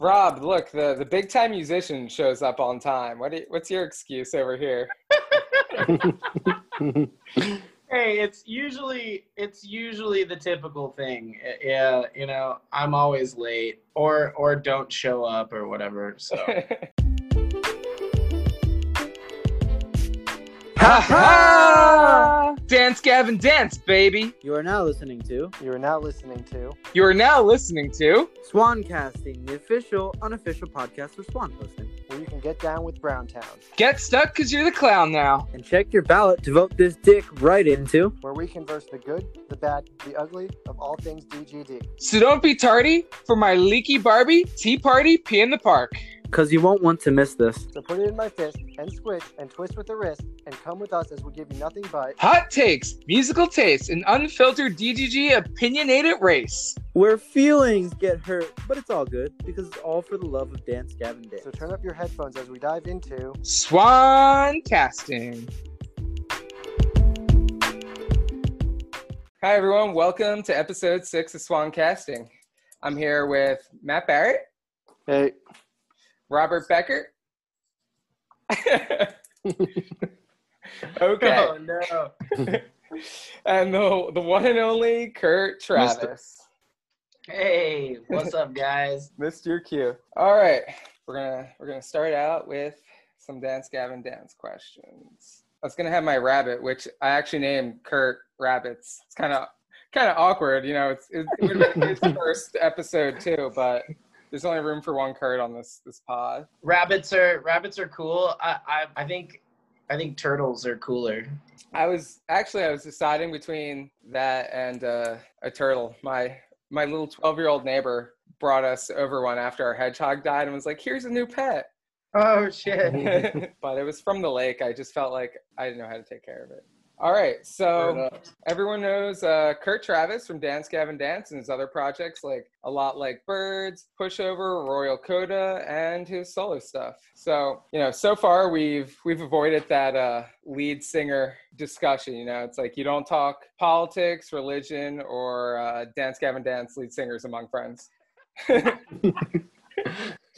Rob, look, the, the big time musician shows up on time. What do you, what's your excuse over here? Hey, it's usually it's usually the typical thing. Uh, Yeah, you know, I'm always late or or don't show up or whatever. So ha ha! Dance, Gavin, dance, baby. You are now listening to You are now listening to You are now listening to Swan Casting, the official, unofficial podcast for Swan Posting. where you can get down with Browntown, Get Stuck Cause You're the Clown Now. And check your ballot to vote this dick right into. where we converse the good, the bad, the ugly of all things DGD. So don't be tardy for my leaky Barbie tea party pee in the park. Cause you won't want to miss this. So put it in my fist and switch and twist with the wrist and come with us as we give you nothing but Hot takes, musical tastes, and unfiltered DGD opinionated race. Where feelings get hurt, but it's all good because it's all for the love of Dance Gavin Dance. so turn up your headphones as we dive into Swan Casting. Hi, everyone. Welcome to episode six of Swan Casting. I'm here with Matt Barrett, Hey Robert Becker. okay. Oh no. and the, the one and only Kurt Travis. Hey, what's up guys? Missed your cue. All right. We're gonna we're gonna start out with some Dance Gavin Dance questions. I was gonna have my rabbit, which I actually named Kurt Rabbits. It's kind of kind of awkward, you know. It's it, it would his first episode too, but there's only room for one Kurt on this this pod. Rabbits are rabbits are cool. I I, I think I think turtles are cooler. I was actually I was deciding between that and uh, a turtle. My my little 12 year old neighbor brought us over one after our hedgehog died and was like, "Here's a new pet." Oh shit. but it was from the lake. I just felt like I didn't know how to take care of it. All right, so everyone knows uh, Kurt Travis from Dance Gavin Dance and his other projects like A Lot Like Birds, Pushover, Royal Coda, and his solo stuff. So you know, so far we've we've avoided that uh, lead singer discussion. You know, it's like you don't talk politics, religion, or uh, Dance Gavin Dance lead singers among friends.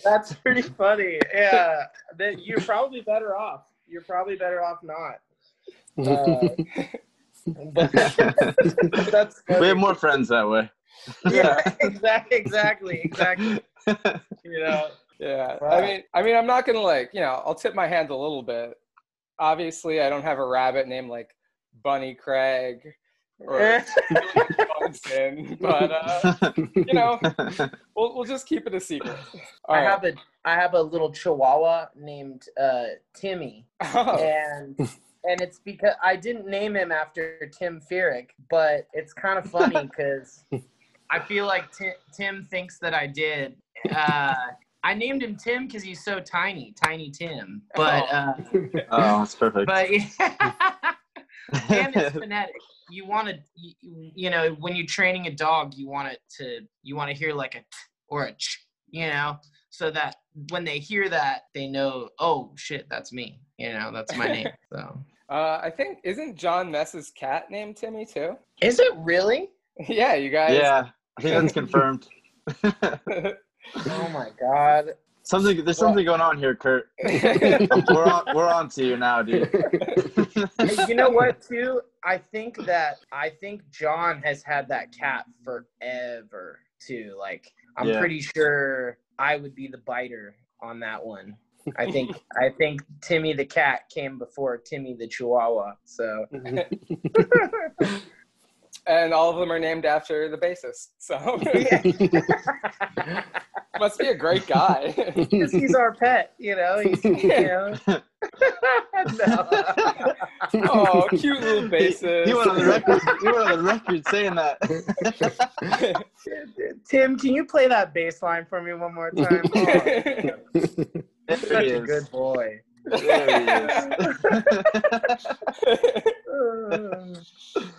That's pretty funny. Yeah. That you're probably better off. You're probably better off not. Uh, but that's we have more friends that way. yeah, exactly, exactly, exactly. You know, Yeah, I mean, I mean, I'm not gonna like, you know, I'll tip my hand a little bit. Obviously, I don't have a rabbit named like Bunny Craig or Bunsen, but uh, you know, we'll we'll just keep it a secret. All I right. have a I have a little Chihuahua named uh, Timmy, Oh, and and it's because I didn't name him after Tim Feerick, but it's kind of funny because I feel like Tim, Tim thinks that I did. Uh, I named him Tim because he's so tiny, Tiny Tim. But uh, oh, that's perfect. but and it's phonetic. You want to, you, you know, when you're training a dog, you want it to, you want to hear like a t or a ch, you know, so that when they hear that, they know, oh shit, that's me. You know, that's my name. So uh, I think isn't Jon Mess's cat named Timmy too? is it really? yeah, you guys. yeah, I think that's confirmed. Oh my god. something, there's something going on here, Kurt. we're on, we're on to you now, dude. You know what too? I think that I think John has had that cat forever too. Like I'm Yeah. pretty sure I would be the biter on that one. I think I think Timmy the cat came before Timmy the Chihuahua. So and all of them are named after the bassist. So must be a great guy. 'Cause he's our pet, you know. He's, you know. no. oh, cute little bassist. You went on the record. He went on the record saying that. Tim, can you play that bass line for me one more time? Oh, There such he a good boy. There he is.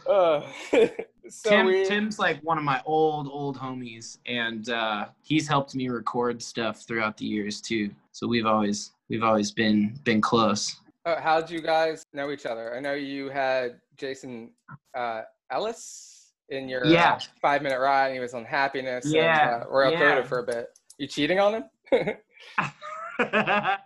Uh, so Tim, we, Tim's like one of my old old homies, and uh, he's helped me record stuff throughout the years too. So we've always we've always been been close. uh, how'd you guys know each other? I know you had Jason uh, Ellis in your Yeah. uh, five minute ride, and he was on Happiness Yeah, and uh, Royal yeah. Coda for a bit. You cheating on him?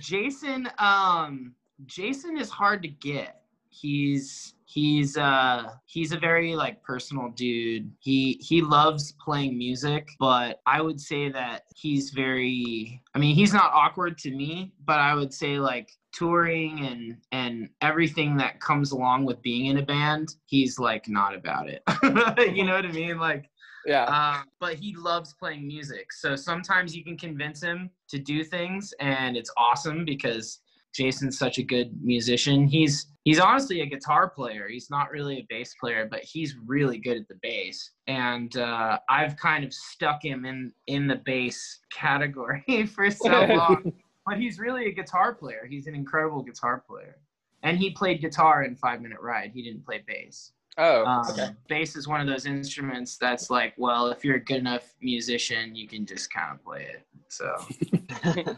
Jason, um, Jason is hard to get. He's he's uh he's a very like personal dude. He he loves playing music, but I would say that he's very I mean, he's not awkward to me, but I would say like touring and and everything that comes along with being in a band, he's like not about it. you know what I mean? Like Yeah. um, but he loves playing music. So sometimes you can convince him to do things, and it's awesome because Jason's such a good musician. He's he's honestly a guitar player. He's not really a bass player, but he's really good at the bass. And uh, I've kind of stuck him in in the bass category for so long. but he's really a guitar player. He's an incredible guitar player. And he played guitar in Five Minute Ride. He didn't play bass. Oh, Um, okay. Bass is one of those instruments that's like, well, if you're a good enough musician, you can just kind of play it. So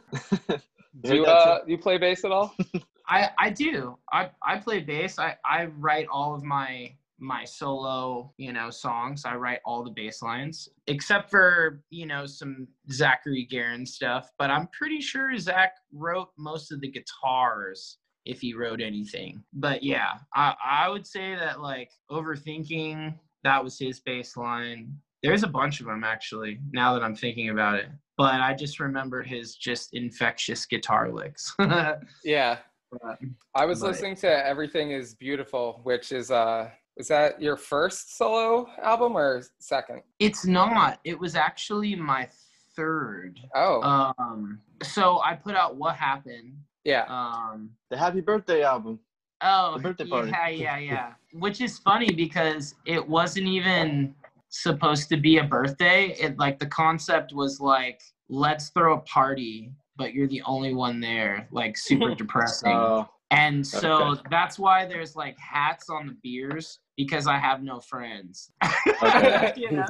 Do you, uh, you play bass at all? I I do. I I play bass. I I write all of my my solo you know songs. I write all the bass lines except for you know some Zachary Garren stuff. But I'm pretty sure Zach wrote most of the guitars if he wrote anything. But yeah, I I would say that like overthinking that was his baseline. There's a bunch of them actually. Now that I'm thinking about it. But I just remember his just infectious guitar licks. Yeah. But- I was But- listening to Everything is Beautiful, which is uh is that your first solo album or second? It's not. It was actually my third. Oh, Um, so I put out what happened. Yeah. Um, the Happy Birthday album. oh, The birthday party. yeah, yeah, yeah. Which is funny because it wasn't even supposed to be a birthday. It like the concept was like, let's throw a party, but you're the only one there. Like super depressing. Oh, And so Okay. that's why there's like hats on the beers because I have no friends. Okay. You know?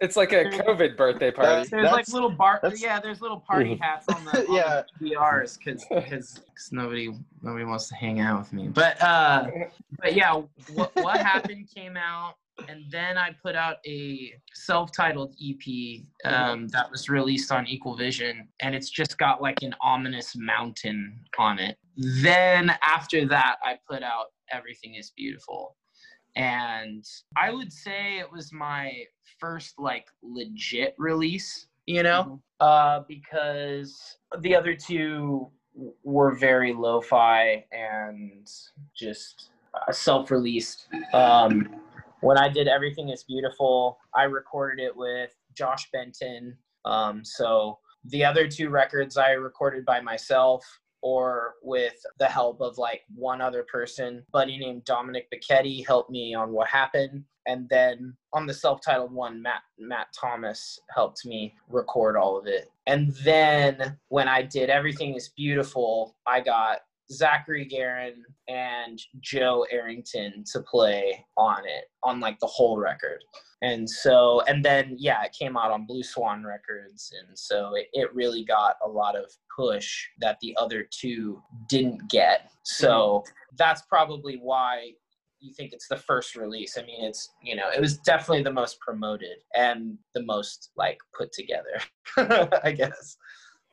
It's like a COVID birthday party. There's like little bar, yeah. There's little party hats on the, on Yeah. the PRs because because nobody nobody wants to hang out with me. But uh, but yeah, what what happened came out, and then I put out a self-titled EP um, that was released on Equal Vision, and it's just got like an ominous mountain on it. Then after that, I put out Everything Is Beautiful. And I would say it was my first like legit release, you know, uh, because the other two were very lo-fi and just uh, self-released. Um, when I did Everything Is Beautiful, I recorded it with Josh Benton. Um, so the other two records I recorded by myself or with the help of like one other person. Buddy named Dominic Bicchetti helped me on what happened. And then on the self-titled one, Matt Matt Thomas helped me record all of it. And then when I did Everything is Beautiful, I got Zachary Garren and Joe Arrington to play on it, on like the whole record. And so, and then, yeah, it came out on Blue Swan Records. And so it, it really got a lot of push that the other two didn't get. So that's probably why you think it's the first release. I mean, it's, you know, it was definitely the most promoted and the most like put together, I guess.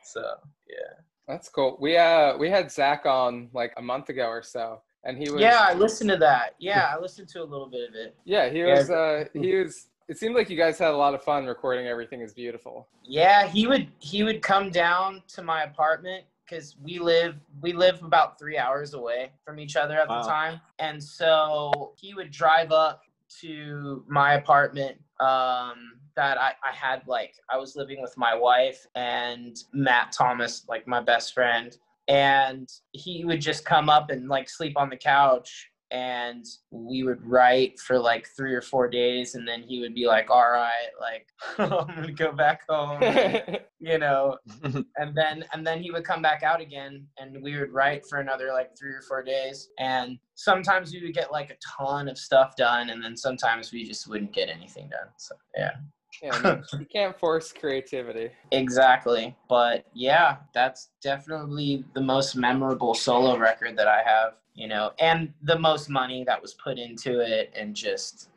So, yeah. That's cool. We uh we had Zach on like a month ago or so, and he was Yeah, I listened to that. Yeah, I listened to a little bit of it. yeah he Yeah. was uh he was. It seemed like you guys had a lot of fun recording. Everything is beautiful. Yeah, he would he would come down to my apartment because we live we live about three hours away from each other at Wow. the time, and so he would drive up to my apartment. Um, that I, I had like I was living with my wife and Matt Thomas, like my best friend, and he would just come up and like sleep on the couch and we would write for like three or four days and then he would be like all right like i'm gonna go back home you know? And then and then he would come back out again and we would write for another like three or four days and sometimes we would get like a ton of stuff done and then sometimes we just wouldn't get anything done so yeah yeah, you can't force creativity. exactly but yeah that's definitely the most memorable solo record that i have you know and the most money that was put into it and just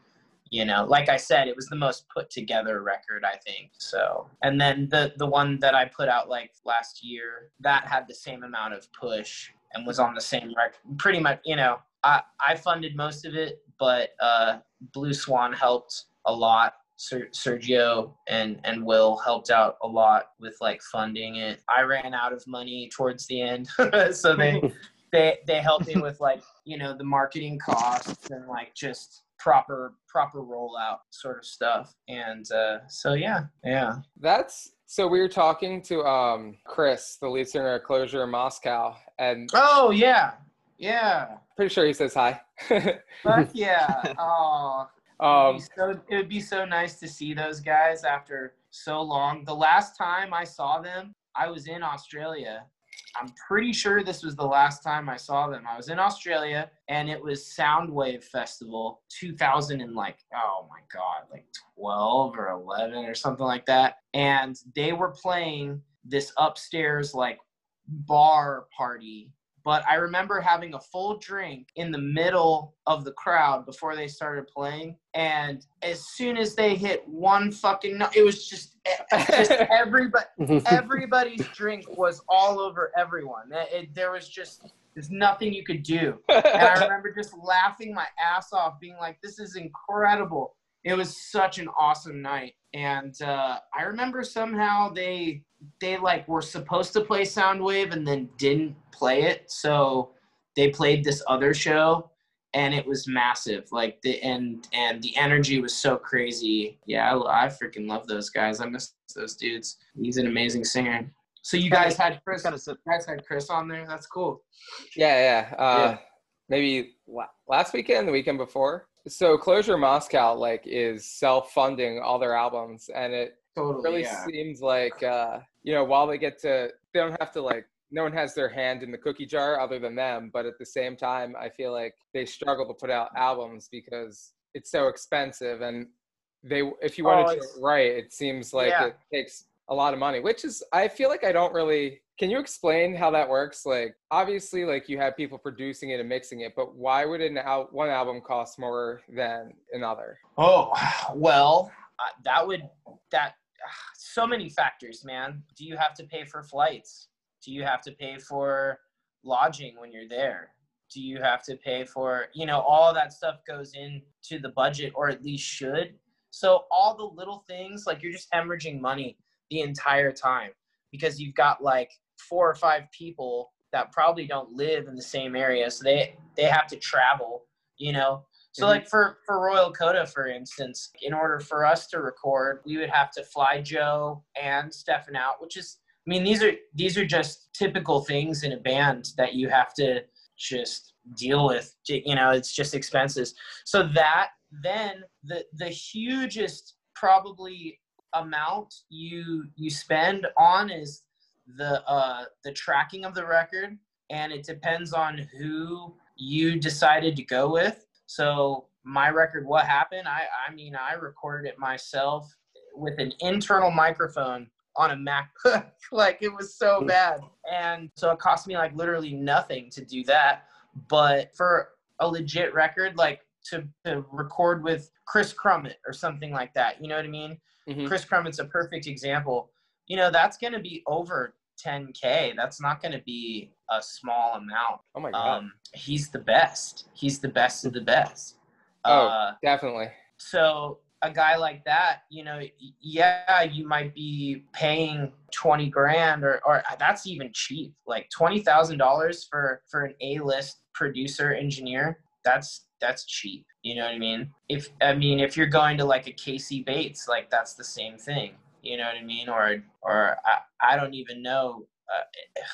you know like i said it was the most put together record i think so and then the the one that i put out like last year that had the same amount of push and was on the same record pretty much you know i i funded most of it but uh blue swan helped a lot Sergio and and Will helped out a lot with like funding it. I ran out of money towards the end, so they they they helped me with like you know the marketing costs and like just proper proper rollout sort of stuff. And uh, so yeah, yeah. That's so we were talking to um Chris, the lead singer of Closure in Moscow, and Oh yeah, yeah. pretty sure he says hi. Fuck yeah. Oh, um, It'd so, it would be so nice to see those guys after so long. The last time I saw them, I was in Australia. I'm pretty sure this was the last time I saw them. I was in Australia and it was Soundwave Festival 2000 and like oh my god, like 12 or 11 or something like that. And they were playing this upstairs like bar party but I remember having a full drink in the middle of the crowd before they started playing. And as soon as they hit one fucking, no- it was just, just everybody, everybody's drink was all over everyone. It, it- there was just, there's nothing you could do. And I remember just laughing my ass off, being like, this is incredible. It was such an awesome night. And uh, I remember somehow they they like were supposed to play Soundwave and then didn't play it. So they played this other show and it was massive. Like the and and the energy was so crazy. Yeah, I, I freaking love those guys. I miss those dudes. He's an amazing singer. So you guys had Chris. Kind of You guys had Chris on there. That's cool. yeah, yeah. Uh, Yeah. Maybe last weekend, the weekend before. So Closure Moscow like is self-funding all their albums, and it Totally. really yeah. seems like uh, you know while they get to they don't have to like no one has their hand in the cookie jar other than them but at the same time i feel like they struggle to put out albums because it's so expensive and they if you want Oh, to do it right it seems like Yeah. it takes a lot of money which is i feel like i don't really can you explain how that works like obviously like you have people producing it and mixing it but why would an al- one album cost more than another Oh, well, uh, that would that uh, so many factors, man. Do you have to pay for flights? Do you have to pay for lodging when you're there? Do you have to pay for, you know, all that stuff goes into the budget or at least should. So all the little things like you're just hemorrhaging money the entire time because you've got like four or five people that probably don't live in the same area so they they have to travel, you know, so Mhm. like for for Royal Coda, for instance, in order for us to record, we would have to fly Joe and Stefan out, which is I mean these are these are just typical things in a band that you have to just deal with. You know, it's just expenses. So that then the the hugest probably amount you you spend on is the uh the tracking of the record and it depends on who you decided to go with so my record, what happened? I I mean I recorded it myself with an internal microphone on a MacBook. like it was so bad, and so it cost me like literally nothing to do that. But for a legit record, like to to record with Chris Crummett or something like that, you know what I mean? Mhm. Chris Crummett's a perfect example. You know that's going to be over 10k. That's not going to be a small amount oh my god um, he's the best. He's the best of the best. Oh. Uh, definitely so a guy like that, you know, yeah, you might be paying twenty grand, or or that's even cheap. Like twenty thousand dollars for for an A list producer engineer. That's that's cheap. You know what I mean? If I mean if you're going to like a Casey Bates, like that's the same thing. You know what I mean? Or or I, I don't even know uh,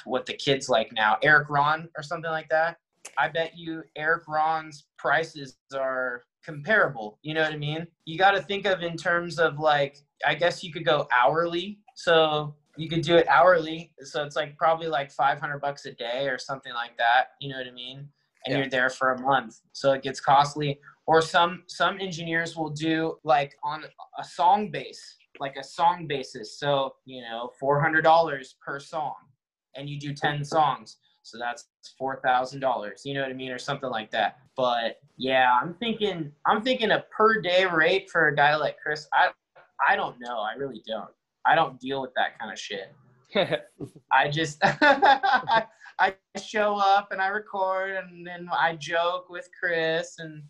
what the kids like now. Erik Ron or something like that. I bet you Erik Ron's prices are comparable. You know what I mean? You got to think of in terms of like, I guess you could go hourly. So you could do it hourly. So it's like probably like 500 bucks a day or something like that. You know what I mean? And Yeah. you're there for a month. So it gets costly. Or some some engineers will do like on a song base, like a song basis. So, you know, $400 per song and you do 10 songs. So that's four thousand dollars. You know what I mean, or something like that. But yeah, I'm thinking I'm thinking a per day rate for a guy like Chris. I I don't know. I really don't. I don't deal with that kind of shit. I just I, I show up and I record and then I joke with Chris and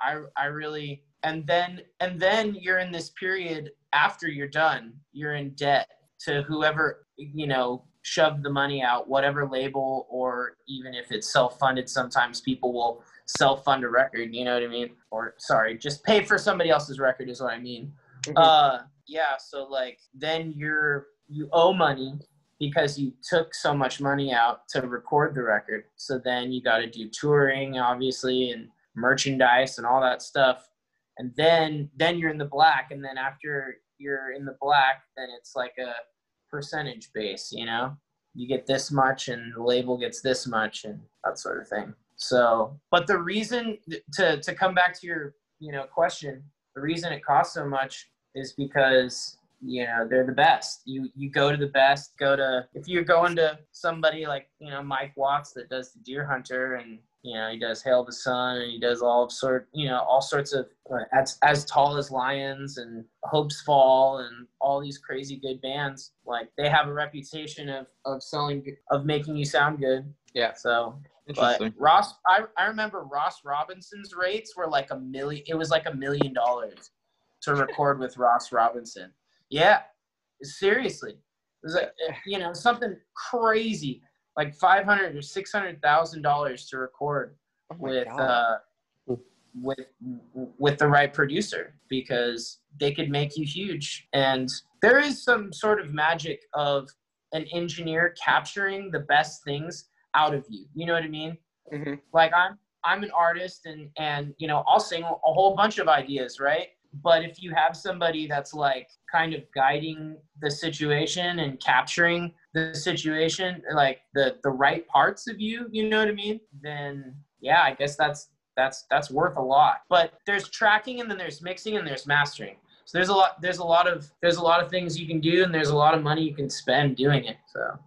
I I really and then and then you're in this period after you're done you're in debt to whoever you know shoved the money out whatever label or even if it's self-funded sometimes people will self-fund a record you know what i mean? Or sorry just pay for somebody else's record is what i mean. Mhm. uh yeah so like then you're you owe money because you took so much money out to record the record. So then you got to do touring obviously and merchandise and all that stuff and then then you're in the black and then after you're in the black then it's like a percentage base you know? You get this much and the label gets this much and that sort of thing. So but the reason to to come back to your you know question the reason it costs so much is because you know they're the best. You you go to the best go to if you're going to somebody like you know mike watts that does the dear hunter and you know he does hail the sun and he does all sort you know all sorts of uh, as, as tall as lions and hopes fall and all these crazy good bands. Like they have a reputation of of selling of making you sound good. Yeah. so but ross I, I remember ross robinson's rates were like a million it was like a million dollars to record with ross robinson. Yeah seriously. It was like, you know something crazy like 500 or 600 thousand dollars to record Oh with uh with with the right producer because they could make you huge. And there is some sort of magic of an engineer capturing the best things out of you. You know what i mean? Mhm. like i'm i'm an artist and and you know i'll sing a whole bunch of ideas right? But if you have somebody that's like kind of guiding the situation and capturing the situation like the the right parts of you you know what i mean? Then yeah i guess that's that's that's worth a lot. But there's tracking and then there's mixing and there's mastering. So there's a lot there's a lot of there's a lot of things you can do and there's a lot of money you can spend doing it so.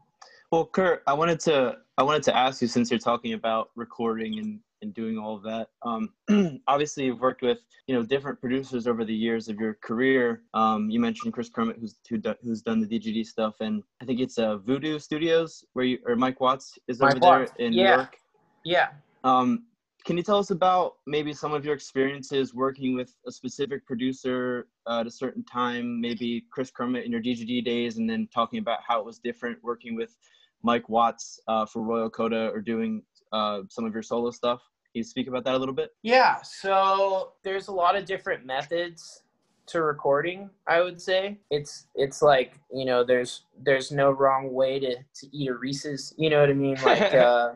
Well, Kurt, I wanted to I wanted to ask you since you're talking about recording and, and doing all of that. Um, obviously, you've worked with you know different producers over the years of your career. Um, you mentioned Chris Crummett, who's who do, who's done the DGD stuff, and I think it's uh, VuDu Studios where you or Mike Watts is Mike over there in yeah. New York. yeah Um, can you tell us about maybe some of your experiences working with a specific producer at a certain time, maybe Chris Crummett in your DGD days, and then talking about how it was different working with Mike Watts uh, for Royal Coda or doing uh, some of your solo stuff? Can you speak about that a little bit? Yeah, so there's a lot of different methods to recording, I would say. It's it's like, you know, there's there's no wrong way to to eat a Reese's, you know what I mean? Like uh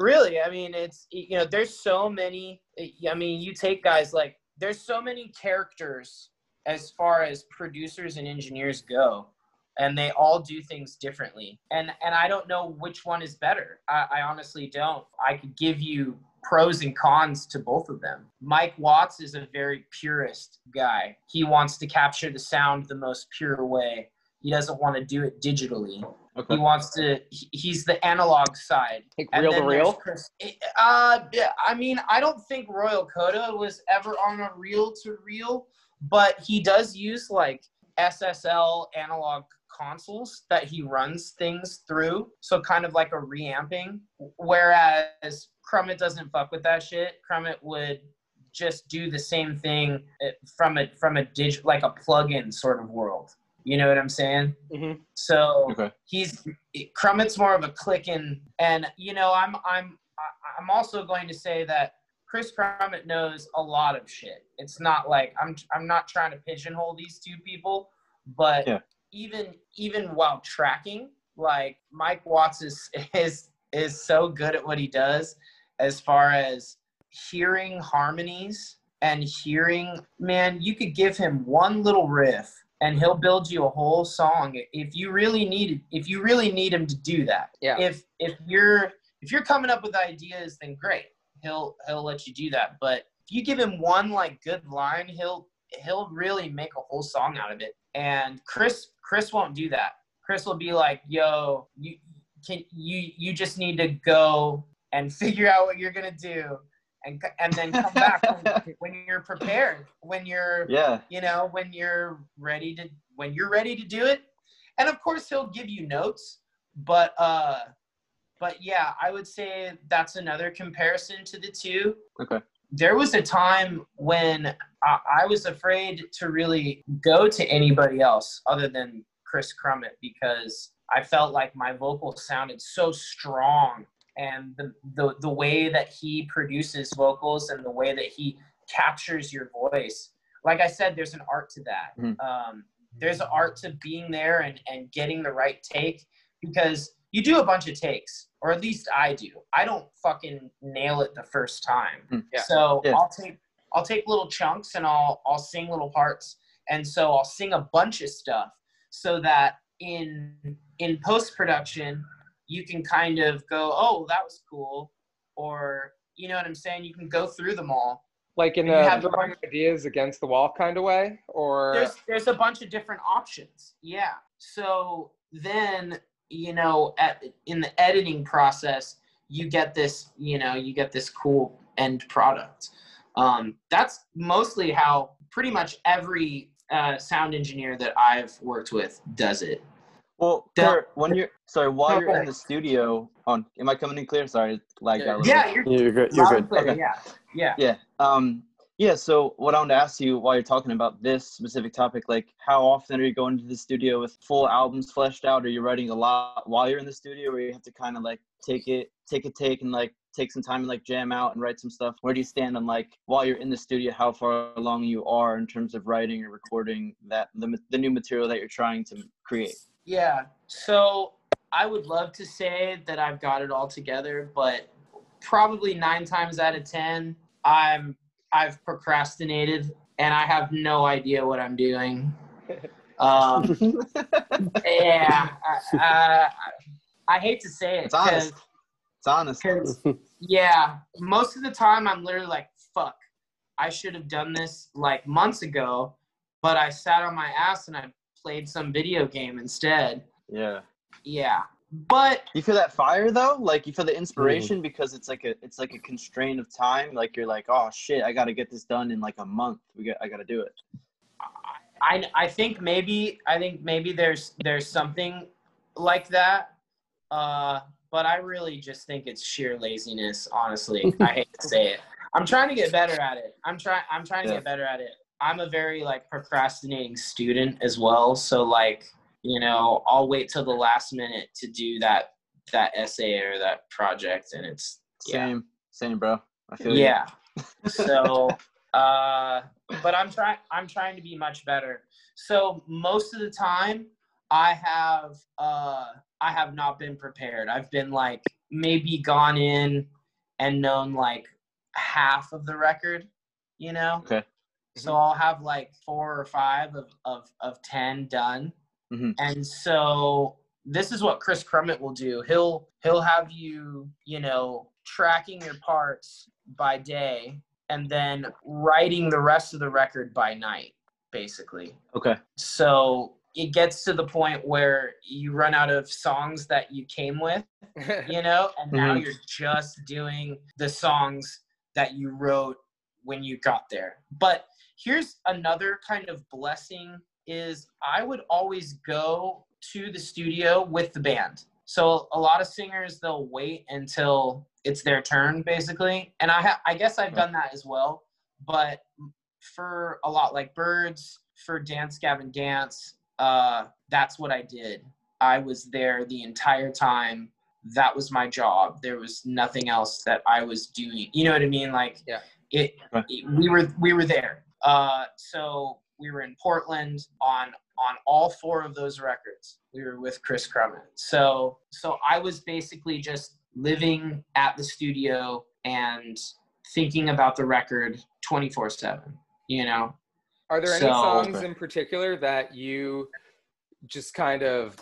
really, I mean, it's you know, there's so many I mean, you take guys like there's so many characters as far as producers and engineers go and they all do things differently and and i don't know which one is better I, I honestly don't i could give you pros and cons to both of them. Mike watts is a very purist guy. He wants to capture the sound the most pure way. He doesn't want to do it digitally. Okay. he wants to he's the analog side. Like reel to reel. Chris- Uh, yeah, I mean, I don't think Royal Coda was ever on a reel to reel, but he does use like SSL analog consoles that he runs things through. So kind of like a reamping. Whereas Crummett doesn't fuck with that shit. Crummett would just do the same thing eh, from a from a dig like a plug-in sort of world. You know what I'm saying? Mhm. So Okay. he's Crummett's more of a clicking, and you know I'm I'm I- I'm also going to say that Chris Crummett knows a lot of shit. It's not like I'm I'm not trying to pigeonhole these two people, but Yeah. Even even while tracking, like Mike Watts is is is so good at what he does as far as hearing harmonies and hearing man you could give him one little riff and he'll build you a whole song if you really need if you really need him to do that. Yeah. if if you're if you're coming up with ideas then great. He'll he'll let you do that. But if you give him one like good line he'll he'll really make a whole song out of it and chris chris won't do that chris will be like yo you can you you just need to go and figure out what you're gonna do and and then come back when, when you're prepared when you're Yeah. you know when you're ready to when you're ready to do it and of course he'll give you notes but uh but yeah i would say that's another comparison to the two Okay. There was a time when I, I was afraid to really go to anybody else other than chris crummett because i felt like my vocal sounded so strong and the, the the way that he produces vocals and the way that he captures your voice. Like i said there's an art to that. Mhm. um, there's an art to being there and, and getting the right take because you do a bunch of takes or at least i do. I don't fucking nail it the first time. Mm, yeah. so Yeah. i'll take i'll take little chunks and i'll i'll sing little parts. And so i'll sing a bunch of stuff so that in in post production you can kind of go oh that was cool. Or you know what i'm saying? You can go through them all. Like in a have a throwing ideas against the wall kind of way, or there's there's a bunch of different options. Yeah. So then you know at in the editing process you get this you know you get this cool end product um, that's mostly how pretty much every uh, sound engineer that i've worked with does it Well, Yeah. Kurt, when you're sorry, while you're in the studio, on am I coming in clear? Sorry, lagged out yeah you're, You're good. You're good. clear, Okay. yeah yeah Yeah. Um. Yeah. So, what I want to ask you while you're talking about this specific topic, like, how often are you going to the studio with full albums fleshed out? Are you writing a lot while you're in the studio, or you have to kind of like take it, take a take, and like take some time and like jam out and write some stuff? Where do you stand on like while you're in the studio, how far along you are in terms of writing or recording that the the new material that you're trying to create? Yeah. So I would love to say that I've got it all together, but probably nine times out of ten, I'm I've procrastinated and I have no idea what I'm doing. Um, yeah. I, I, I hate to say it It's honest. It's honest. yeah, most of the time I'm literally like, fuck, I should have done this like months ago, but I sat on my ass and I played some video game instead. Yeah. Yeah. But You feel that fire though? Like you feel the inspiration because it's like a it's like a constraint of time. Like you're like, oh shit, I got to get this done in like a month. We got I got to do it. I I think maybe I think maybe there's there's something like that. Uh but I really just think it's sheer laziness, honestly. I hate to say it. I'm trying to get better at it. I'm trying I'm trying to Yeah. get better at it. I'm a very like procrastinating student as well, so like, you know, I'll wait till the last minute to do that that essay or that project and it's Yeah. Same, same, bro. I feel you. yeah so uh but i'm trying i'm trying to be much better so most of the time i have uh i have not been prepared i've been like maybe gone in and known like half of the record you know Okay. so i'll have like four or five of of, of ten done Mhm. and so this is what chris crummett will do he'll he'll have you you know tracking your parts by day and then writing the rest of the record by night basically Okay. so it gets to the point where you run out of songs that you came with you know and now Mhm. you're just doing the songs that you wrote when you got there but here's another kind of blessing is i would always go to the studio with the band. So a lot of singers they'll wait until it's their turn basically. And i ha- i guess i've done that as well but for a lot like birds for dance gavin dance uh that's what i did. I was there the entire time. That was my job. There was nothing else that i was doing. You know what i mean? Like Yeah. it, it- we were we were there. Uh so we were in portland on on all four of those records. We were with chris crummett so so i was basically just living at the studio and thinking about the record 24 7 you know? Are there any So- songs in particular that you just kind of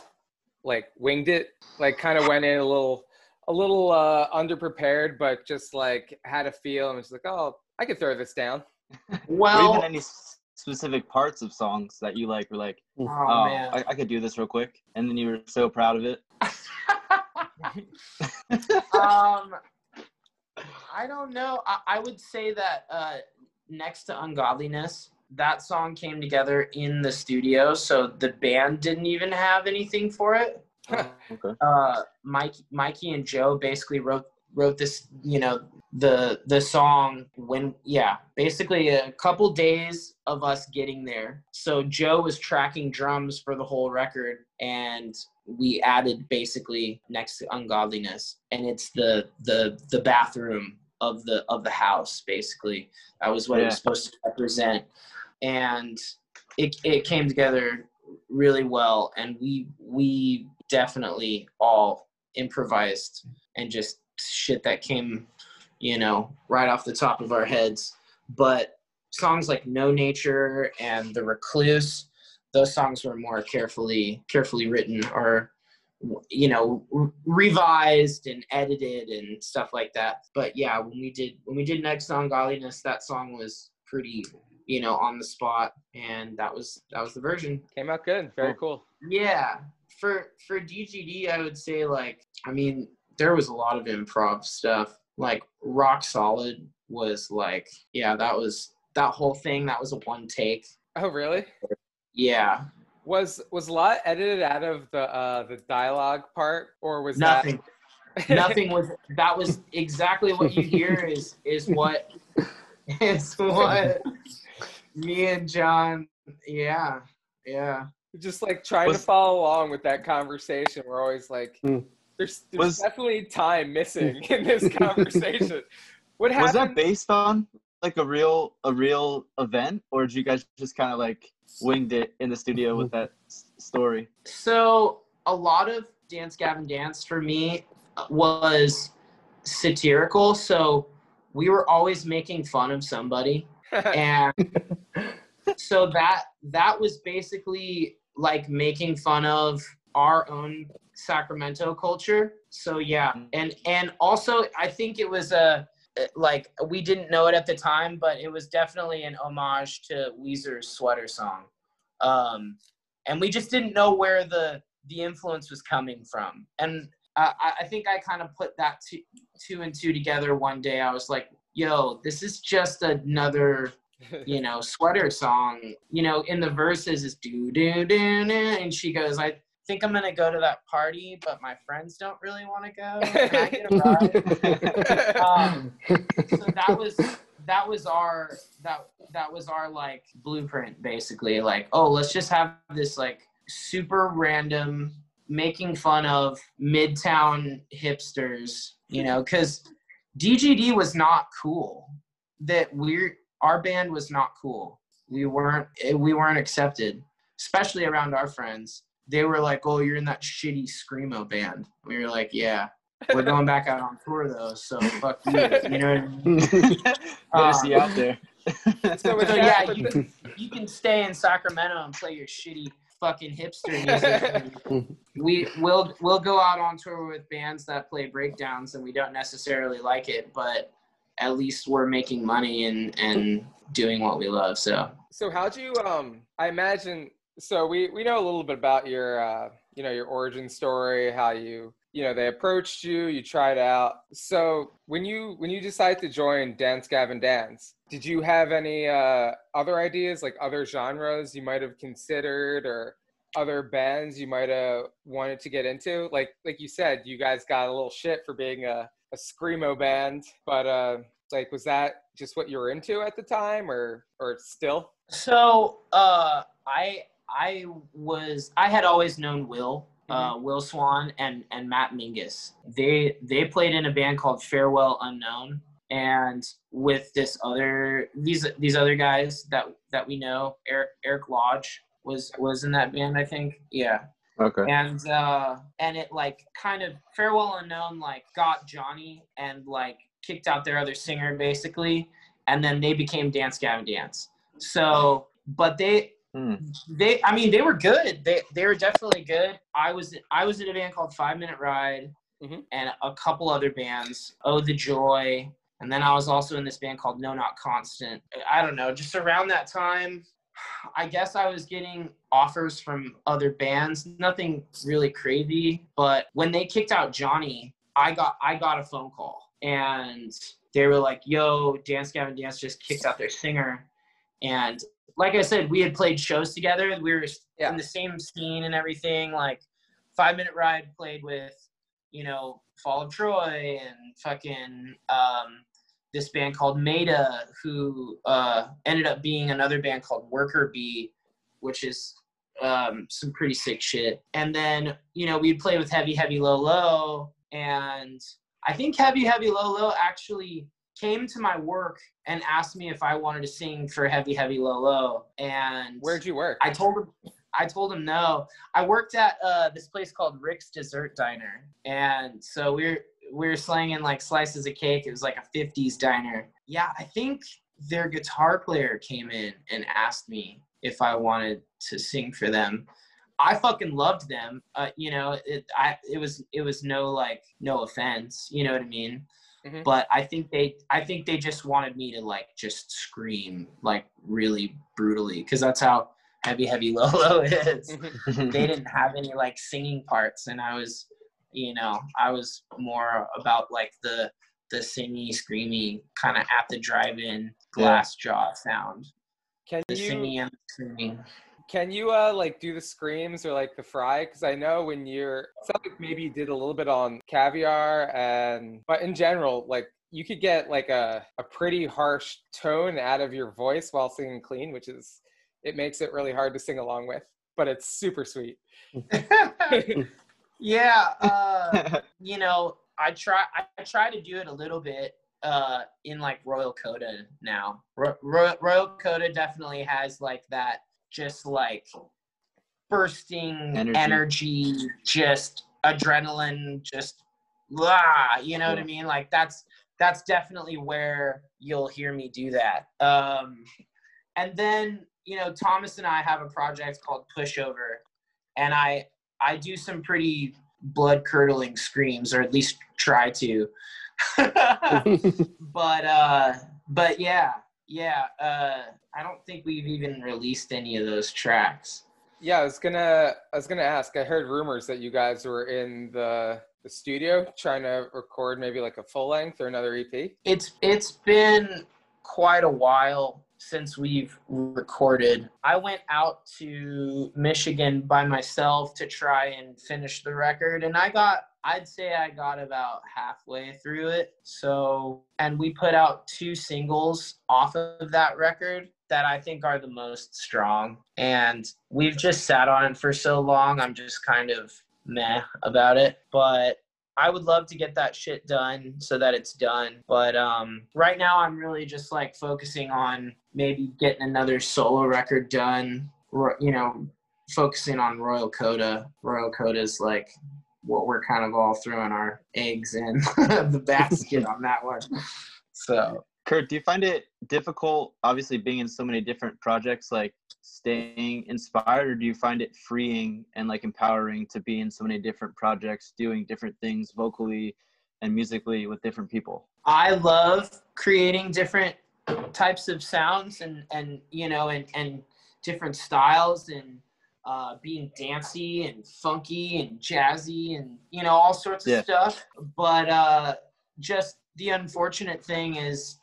like winged it, like kind of went in a little, a little uh, underprepared, but just like had a feel and was like, oh, I could throw this down. or well even any s- specific parts of songs that you like were like, oh, oh, man I, I could do this real quick, and then you were so proud of it. um, I don't know. I, I would say that uh, next to Ungodliness, that song came together in the studio, so the band didn't even have anything for it. okay. Uh, Mike, Mikey, and Joe basically wrote wrote this. You know, the the song when yeah, basically a couple days of us getting there. So Joe was tracking drums for the whole record, and we added basically next to ungodliness and it's the the the bathroom of the of the house basically that was what Yeah. it was supposed to represent and it, it came together really well and we we definitely all improvised and just shit that came you know right off the top of our heads. But songs like no nature and the recluse those songs were more carefully carefully written or you know re- revised and edited and stuff like that. But yeah when we did when we did next to ungodliness that song was pretty you know on the spot. And that was that was the version. Came out good. Very cool. yeah. For for dgd i would say like i mean there was a lot of improv stuff like rock solid was like yeah that was that whole thing that was a one take Oh, really? yeah Was was a lot edited out of the uh the dialogue part, or was nothing that nothing was that was exactly what you hear is is what is what me and john yeah yeah just like trying Was- to follow along with that conversation? We're always like, Hmm. There's there's Was- definitely time missing in this conversation. What Was that based on like a real a real event, or did you guys just kind of like winged it in the studio with that s- story? so a lot of dance gavin dance for me uh, was satirical so we were always making fun of somebody and so that that was basically like making fun of our own Sacramento culture. So yeah, and and also I think it was a like we didn't know it at the time, but it was definitely an homage to Weezer's sweater song, um, and we just didn't know where the the influence was coming from. And I, I- think I kind of put that two, two and two together one day. I was like, "Yo, this is just another you know, sweater song, you know, in the verses is do do do do, and she goes, I think I'm gonna go to that party, but my friends don't really want to go. Can I get a ride? um, so that was that was our that that was our like blueprint basically. Like, oh, let's just have this like super random making fun of midtown hipsters, you know, because DGD was not cool. That we're our band was not cool. We weren't eh, we weren't accepted, especially around our friends. They were like, "Oh, you're in that shitty screamo band." We were like, "Yeah, we're going back out on tour though, so fuck you." You know what I mean? Better see you out there. So So that- yeah, you, you can stay in Sacramento and play your shitty fucking hipster music. we will we'll go out on tour with bands that play breakdowns and we don't necessarily like it, but at least we're making money and and doing what we love. So So how'd you um I imagine so we we know a little bit about your uh you know your origin story, how you you know they approached you, you tried out. So when you when you decided to join Dance Gavin Dance, did you have any uh other ideas like other genres you might have considered or other bands you might have wanted to get into? Like like you said, you guys got a little shit for being a a screamo band, but uh like was that just what you were into at the time or or still? so uh I I was I had always known Will. Uh, Will Swan and and Matt Mingus. They they played in a band called Farewell Unknown, and with this other these these other guys that that we know, Eric Eric Lodge was was in that band, I think. Yeah, Okay. and uh and it like kind of farewell unknown like got johnny and like kicked out their other singer basically and then they became dance gavin dance so but they Hmm. they i mean they were good they they were definitely good i was i was in a band called five minute ride Mhm. and a couple other bands oh the joy and then i was also in this band called no not constant i don't know just around that time I guess I was getting offers from other bands, nothing really crazy, but when they kicked out Jonny, I got I got a phone call and they were like, "Yo, Dance Gavin Dance just kicked out their singer." And like I said, we had played shows together. We were Yeah. in the same scene and everything. Like Five Minute Ride played with, you know, Fall of Troy and fucking um, this band called Meta, who uh, ended up being another band called Worker Bee, which is um, some pretty sick shit. And then, you know, we'd play with Heavy Heavy Low Low. And I think Heavy Heavy Low Low actually came to my work and asked me if I wanted to sing for Heavy Heavy Low Low. And Where'd you work? I told him I told him no. I worked at uh, this place called Rick's Dessert Diner, and so we were we were slanging like slices of cake. It was like a '50s diner. Yeah, I think their guitar player came in and asked me if I wanted to sing for them. I fucking loved them. Uh, you know, it I it was it was no like no offense. You know what I mean? Mhm. But I think they I think they just wanted me to like just scream like really brutally because that's how heavy heavy low low is Mhm. they didn't have any like singing parts and i was you know i was more about like the the singy screamy kind of at the drive-in glass jaw sound Can the you singing and the screaming can you uh like do the screams or like the fry? Because I know when you're like maybe you did a little bit on caviar and but in general like you could get like a, a pretty harsh tone out of your voice while singing clean, which is it makes it really hard to sing along with, but it's super sweet. yeah uh you know i try i try to do it a little bit uh in like royal coda now Ro- Ro- royal coda definitely has like that just like bursting Energy. energy, just adrenaline just blah, you know what i mean? Like that's that's definitely where you'll hear me do that. Um and then you know thomas and i have a project called pushover and i i do some pretty blood curdling screams or at least try to. But uh but yeah yeah uh i don't think we've even released any of those tracks Yeah, I was gonna I was gonna ask. I heard rumors that you guys were in the the studio trying to record maybe like a full length or another EP. it's it's been quite a while since we've recorded. I went out to Michigan by myself to try and finish the record and I got I'd say I got about halfway through it. So and we put out two singles off of that record that I think are the most strong. And we've just sat on it for so long, I'm just kind of meh about it. But I would love to get that shit done so that it's done. But um, right now, I'm really just like focusing on maybe getting another solo record done. You know, focusing on Royal Coda. Royal Coda is like what we're kind of all throwing our eggs in the basket on that one. So Kurt, do you find it difficult, obviously being in so many different projects, like staying inspired, or do you find it freeing and like empowering to be in so many different projects, doing different things vocally and musically with different people? I love creating different types of sounds and and you know and and different styles and uh, being dancey and funky and jazzy and you know all sorts of Yeah. stuff. But uh, just the unfortunate thing is,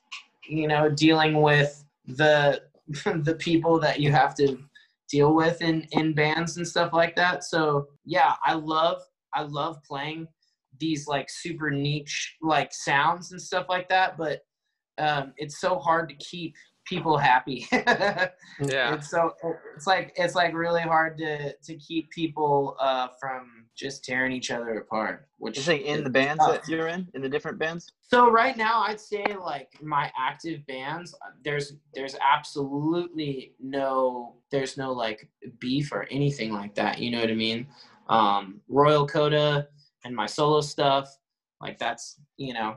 you know, dealing with the the people that you have to deal with in in bands and stuff like that. So yeah, I love I love playing these like super niche like sounds and stuff like that but um, it's so hard to keep people happy Yeah. it's so it's like it's like really hard to to keep people uh from just tearing each other apart which You're saying in the bands tough. that you're in, in the different bands? so right now i'd say like my active bands there's there's absolutely no there's no like beef or anything like that you know what i mean um royal coda and my solo stuff like that's you know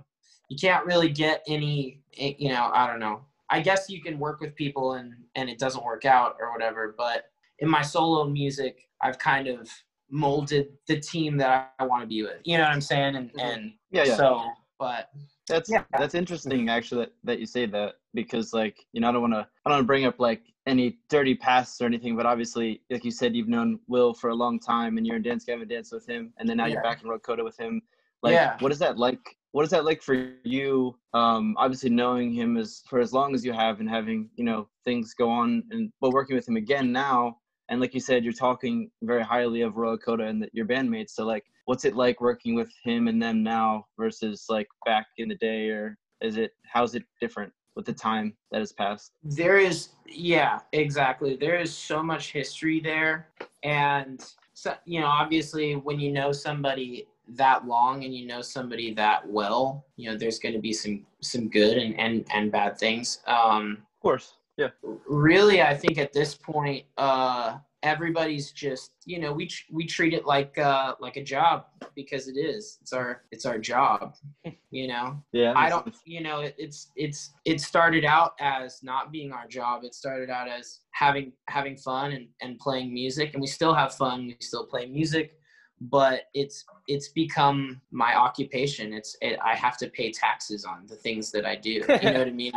you can't really get any eh, you know i don't know i guess you can work with people and and it doesn't work out or whatever but in my solo music i've kind of molded the team that i, want to be with you know what i'm saying and Mhm. and Yeah, yeah. so But That's Yeah. that's interesting actually that, that you say that because like you know I don't want to I don't want to bring up like any dirty pasts or anything but obviously like you said you've known Will for a long time and you're in Dance Gavin Dance with him and then now Yeah. you're back in Royal Coda with him like Yeah. what is that like what is that like for you? Um obviously knowing him as for as long as you have and having you know things go on and but working with him again now and like you said you're talking very highly of Royal Coda and that your bandmates so like what's it like working with him and them now versus like back in the day or is it how's it different with the time that has passed? There is yeah exactly. There is so much history there and so you know obviously when you know somebody that long and you know somebody that well you know there's going to be some some good and and, and bad things. Um of course yeah. really i think at this point uh everybody's just you know we tr- we treat it like uh like a job because it is. It's our it's our job you know? Yeah I don't, you know, it, it's it's it started out as not being our job. It started out as having having fun and, and playing music, and we still have fun. We still play music, but it's it's become my occupation. It's it, I have to pay taxes on the things that I do. You know what I mean?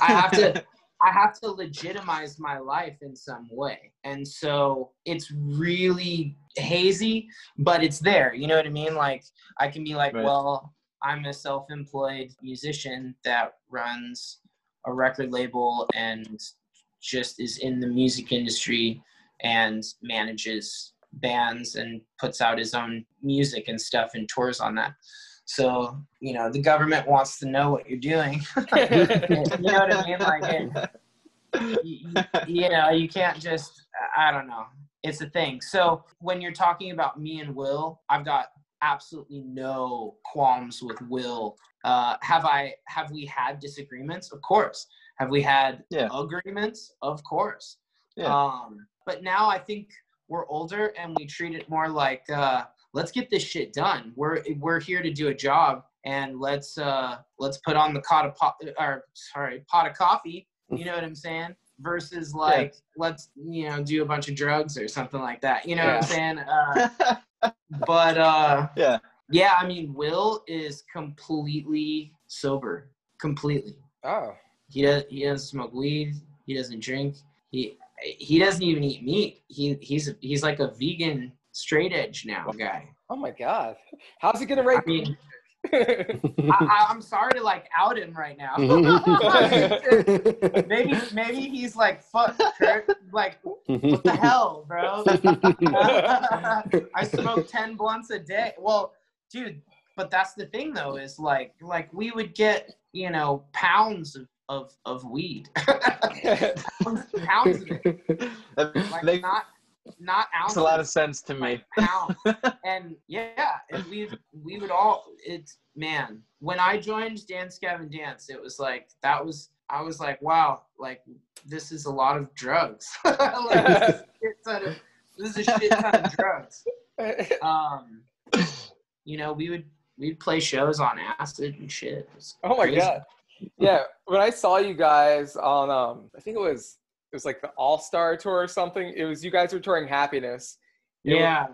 I have to I have to legitimize my life in some way. And so it's really hazy, but it's there. You know what I mean? Like I can be like, Right. well, I'm a self-employed musician that runs a record label and just is in the music industry and manages bands and puts out his own music and stuff and tours on that. So, you know, the government wants to know what you're doing. you know what I mean? Like, it, you, you know, you can't just, I don't know. It's a thing. So when you're talking about me and Will, I've got absolutely no qualms with Will. Uh, have I, have we had disagreements? Of course. Have we had Yeah. agreements? Of course. Yeah. Um, but now I think we're older and we treat it more like, uh, let's get this shit done. We're, we're here to do a job and let's, uh, let's put on the pot of pot, or sorry, pot of coffee. You know what I'm saying? Versus like, let's, you know, do a bunch of drugs or something like that. You know what I'm saying? Uh, but, uh, yeah yeah, I mean, Will is completely sober. Completely. oh, He does. He doesn't smoke weed. He doesn't drink. He he doesn't even eat meat. He he's he's like a vegan straight edge now guy. oh my God. How's he gonna I rate? mean, I, I, I'm sorry to like out him right now. maybe maybe he's like fuck Kurt. Like what the hell, bro? I smoke 10 blunts a day. Well, dude, but that's the thing though, is like like we would get, you know, pounds of of, of weed. pounds of it. Like makes not not ounces. It's a lot of sense to me and yeah, and we we would all it's man, when I joined Dance Gavin Dance, it was like that was I was like, wow, like this is a lot of drugs. like, this, is a shit ton of, this is a shit ton of drugs. Um, you know, we would we'd play shows on acid and shit. Oh my. God. Yeah, when I saw you guys on, um, I think it was it was like the All Star tour or something. It was you guys were touring Happiness. It was- Yeah.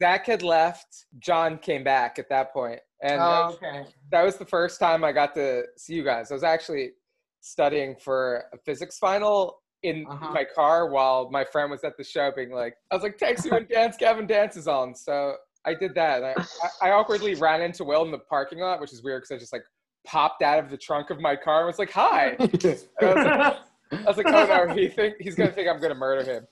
Zach had left. John came back at that point, and Oh, okay. that was the first time I got to see you guys. I was actually studying for a physics final in Uh-huh. my car while my friend was at the show being like, I was like, text you when Dance Gavin dances on. So I did that. And I, I awkwardly ran into Will in the parking lot, which is weird because I just like popped out of the trunk of my car and was like, hi. I was like, I was like, oh no, he think he's gonna think I'm gonna murder him.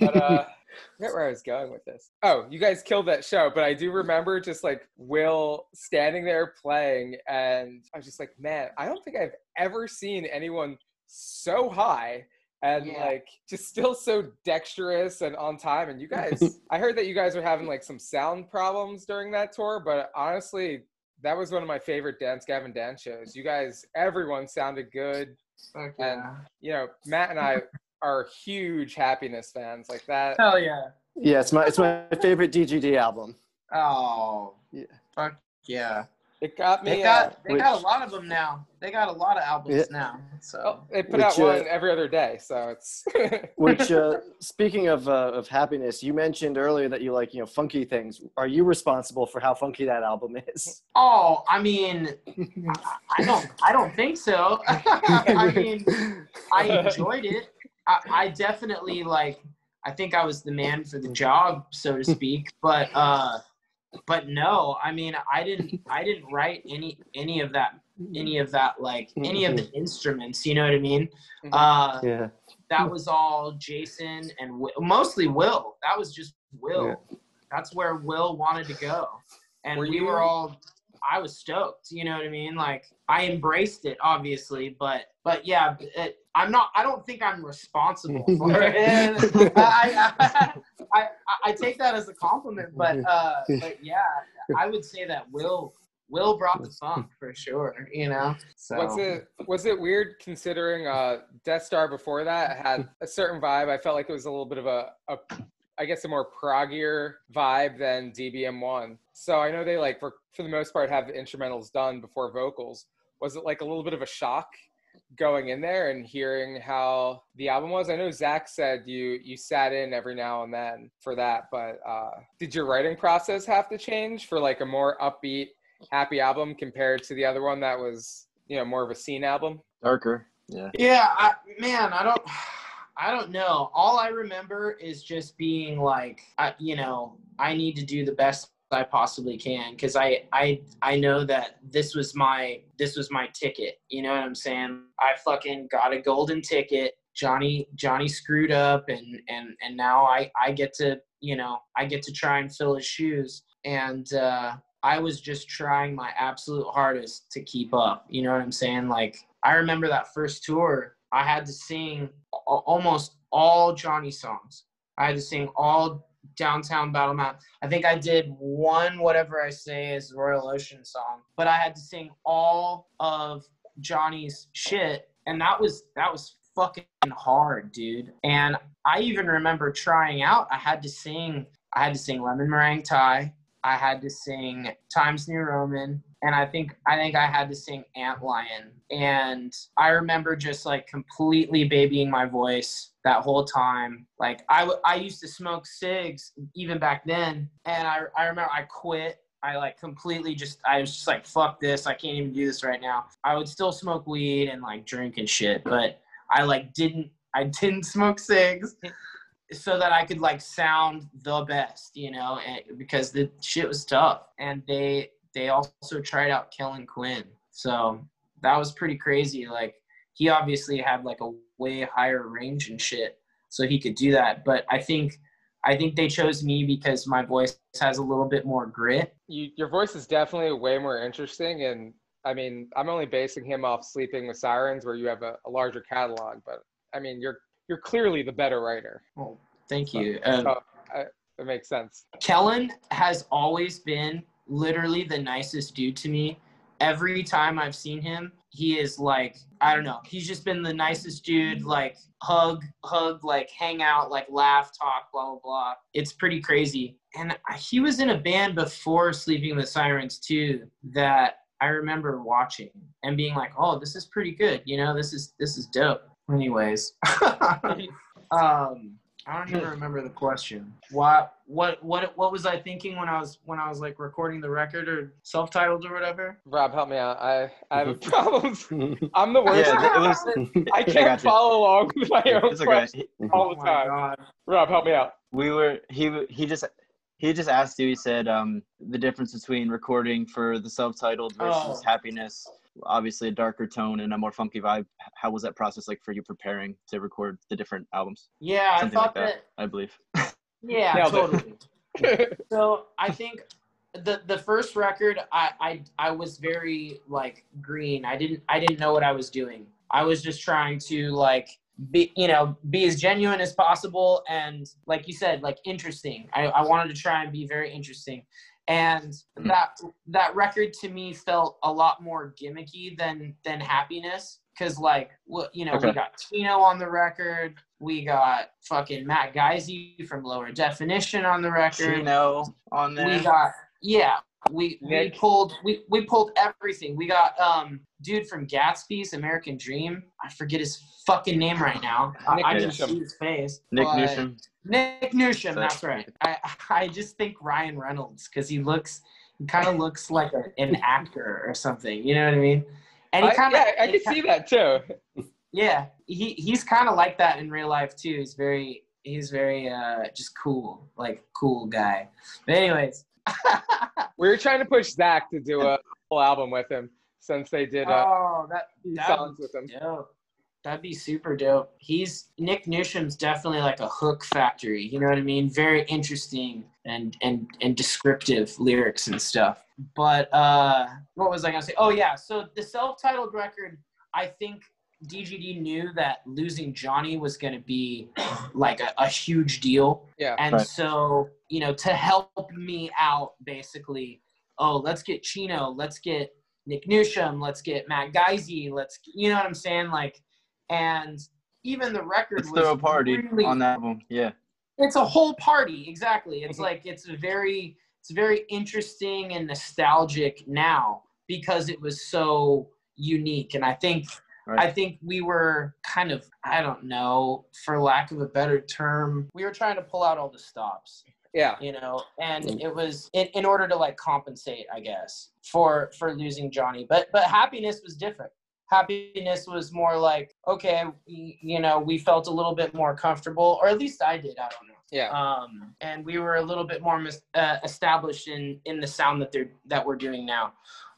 But uh I forget where I was going with this. Oh, you guys killed that show, but I do remember just like Will standing there playing, and I was just like, man, I don't think I've ever seen anyone so high and Yeah. like just still so dexterous and on time. And you guys, I heard that you guys were having like some sound problems during that tour, but honestly, that was one of my favorite Dance Gavin Dance shows. You guys, everyone sounded good. Fuck And yeah. you know, Matt and I are huge happiness fans. Like that. Hell yeah. Yeah, it's my it's my favorite DGD album. Oh. Yeah. Fuck yeah. It got me. They got uh, they got a lot of them now. They got a lot of albums Yeah. now. So oh, they put Which, out uh, one every other day, so it's. Which, uh, speaking of uh, of happiness, you mentioned earlier that you like you know funky things. Are you responsible for how funky that album is? Oh, I mean, I, I don't, I don't think so. I mean, I enjoyed it. I, I definitely like. I think I was the man for the job, so to speak. But, uh, but no, I mean, I didn't, I didn't write any, any of that, any of that, like any of the instruments. You know what I mean? Mhm. Uh, yeah. that was all Jason and Wi- mostly Will. That was just Will. Yeah. That's where Will wanted to go, and Were we you- were all. I was stoked. You know what I mean? Like I embraced it, obviously, but but yeah, it, I'm not. I don't think I'm responsible for it. I, I, I, I take that as a compliment, but uh, but yeah, I would say that Will Will brought the funk for sure. You know. So. Was it was it weird considering uh, Death Star before that had a certain vibe? I felt like it was a little bit of a, a I guess a more proggier vibe than DBM one. So I know they like for for the most part have the instrumentals done before vocals. Was it like a little bit of a shock going in there and hearing how the album was? I know Zach said you you sat in every now and then for that, but uh, did your writing process have to change for like a more upbeat, happy album compared to the other one that was you know more of a scene album? Darker. Yeah. Yeah, I, man, I don't, I don't know. All I remember is just being like, I, you know, I need to do the best I possibly can because I, I, I know that this was my, this was my ticket. You know what I'm saying? I fucking got a golden ticket. Jonny, Jonny screwed up, and and and now I, I get to, you know, I get to try and fill his shoes, and. uh I was just trying my absolute hardest to keep up. You know what I'm saying? Like I remember that first tour, I had to sing almost all Jonny songs. I had to sing all Downtown Battle Map. I think I did one whatever I say is Royal Ocean song, but I had to sing all of Jonny's shit and that was that was fucking hard, dude. And I even remember trying out, I had to sing I had to sing Lemon Meringue Tie. I had to sing Times New Roman, and I think I think I had to sing Antlion. And I remember just like completely babying my voice that whole time. Like I, w- I used to smoke cigs even back then, and I I remember I quit. I like completely just I was just like fuck this. I can't even do this right now. I would still smoke weed and like drink and shit, but I like didn't I didn't smoke cigs so that I could like sound the best, you know, and, because the shit was tough. And they they also tried out Kellin Quinn, so that was pretty crazy. Like he obviously had like a way higher range and shit, so he could do that. But I think I think they chose me because my voice has a little bit more grit. you, your voice is definitely way more interesting and i mean i'm only basing him off sleeping with sirens where you have a, a larger catalog but i mean you're you're clearly the better writer Well, thank you. Um, so it makes sense Kellin has always been literally the nicest dude to me. Every time I've seen him, he is like, I don't know, he's just been the nicest dude, like hug, hug, like hang out, like laugh, talk, blah, blah, blah. It's pretty crazy. And he was in a band before Sleeping with Sirens too that I remember watching and being like, oh, this is pretty good. You know, this is, this is dope. Anyways. um, I don't even remember the question. What what what what was I thinking when I was when I was like recording the record or self-titled or whatever? rob help me out i i have problems i'm the worst Yeah, it was. i I can't got follow along with my own It's okay. questions all the Oh my time god. rob help me out we were he he just he just asked you he said um the difference between recording for the self-titled versus Oh. happiness obviously a darker tone and a more funky vibe how was that process like for you preparing to record the different albums Yeah, I thought like that. that. i believe Yeah, totally. so I think the the first record I, I I was very like green. I didn't I didn't know what I was doing. I was just trying to like be you know be as genuine as possible and like you said like interesting. I, I wanted to try and be very interesting. And Mhm. that that record to me felt a lot more gimmicky than than happiness. Because like you know we got Chino on the record, we got fucking Matt Geise from Lower Definition on the record. Chino on there. We got yeah, We we Nick. pulled we we pulled everything. We got um dude from Gatsby's American Dream. I forget his fucking name right now. I, Nick I can Newsham. see his face. Nick but- Newsham. Nick Newsham, that's right. I I just think Ryan Reynolds because he looks he kind of looks like a, an actor or something. You know what I mean? And he kind of yeah, I can see that too. yeah, he he's kind of like that in real life too. He's very he's very uh just cool, like cool guy. But anyways, We were trying to push Zach to do a whole album with him since they did uh, oh that that songs with him. dope. That'd be super dope. He's Nick Newsham's definitely like a hook factory. You know what I mean? Very interesting and and and descriptive lyrics and stuff. But uh what was I gonna say? Oh yeah, so the self-titled record, I think DGD knew that losing Jonny was gonna be like a, a huge deal. Yeah. And Right. so, you know, to help me out, basically, oh, let's get Chino, let's get Nick Newsham, let's get Matt Geise, let's, you know what I'm saying? Like, and even the record Let's was throw a party really, on that album. Yeah. it's a whole party, exactly. It's Mhm. like, it's very, it's very interesting and nostalgic now because it was so unique. And I think Right. I think we were kind of, I don't know, for lack of a better term, we were trying to pull out all the stops, Yeah. you know, and Mm. it was in, in order to like compensate, I guess, for for losing Jonny. But but happiness was different. Happiness was more like, okay, you know, we felt a little bit more comfortable, or at least I did. I don't know Yeah. um, and we were a little bit more mis- uh, established in in the sound that they're that we're doing now.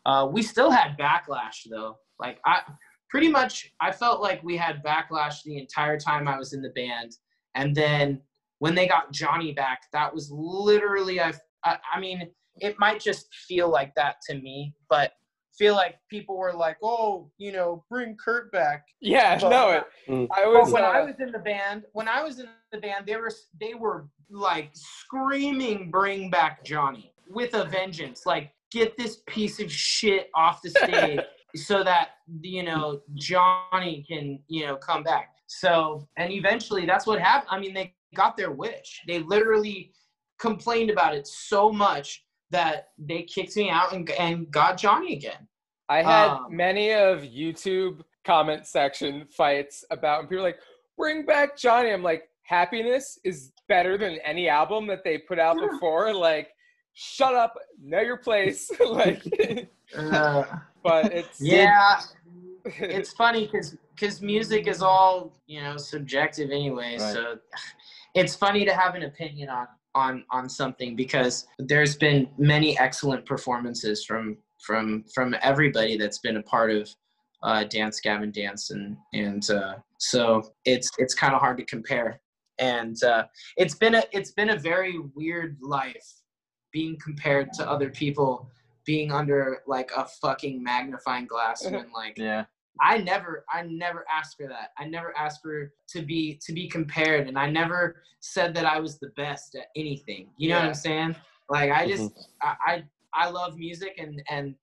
Uh, we still had backlash though. Like I pretty much I felt like we had backlash the entire time I was in the band, and then when they got Jonny back, that was literally I I, I mean it might just feel like that to me, but feel like people were like, oh, you know, bring Kurt back. Yeah. But- No. It, Mm. I was. when I uh, was in the band, when I was in the band, they were they were like screaming, "Bring back Jonny!" with a vengeance. Like, get this piece of shit off the stage, so that you know Jonny can you know come back. So, and eventually, that's what happened. I mean, they got their wish. They literally complained about it so much that they kicked me out and and got Jonny again. I had Um, many of YouTube comment section fights about and people like, bring back Jonny. I'm like, happiness is better than any album that they put out Yeah. before. Like, shut up, know your place. like, Uh, but it's yeah, it's funny because because music is all you know subjective anyway Right. so it's funny to have an opinion on on on something because there's been many excellent performances from from from everybody that's been a part of uh, dance gavin dance and and uh, so it's it's kind of hard to compare and uh, it's been a it's been a very weird life being compared to other people being under like a fucking magnifying glass uh-huh. and like Yeah. I never I never asked for that. I never asked for to be to be compared and I never said that I was the best at anything. You know what I'm saying? Like I mm-hmm. just I, I I love music and and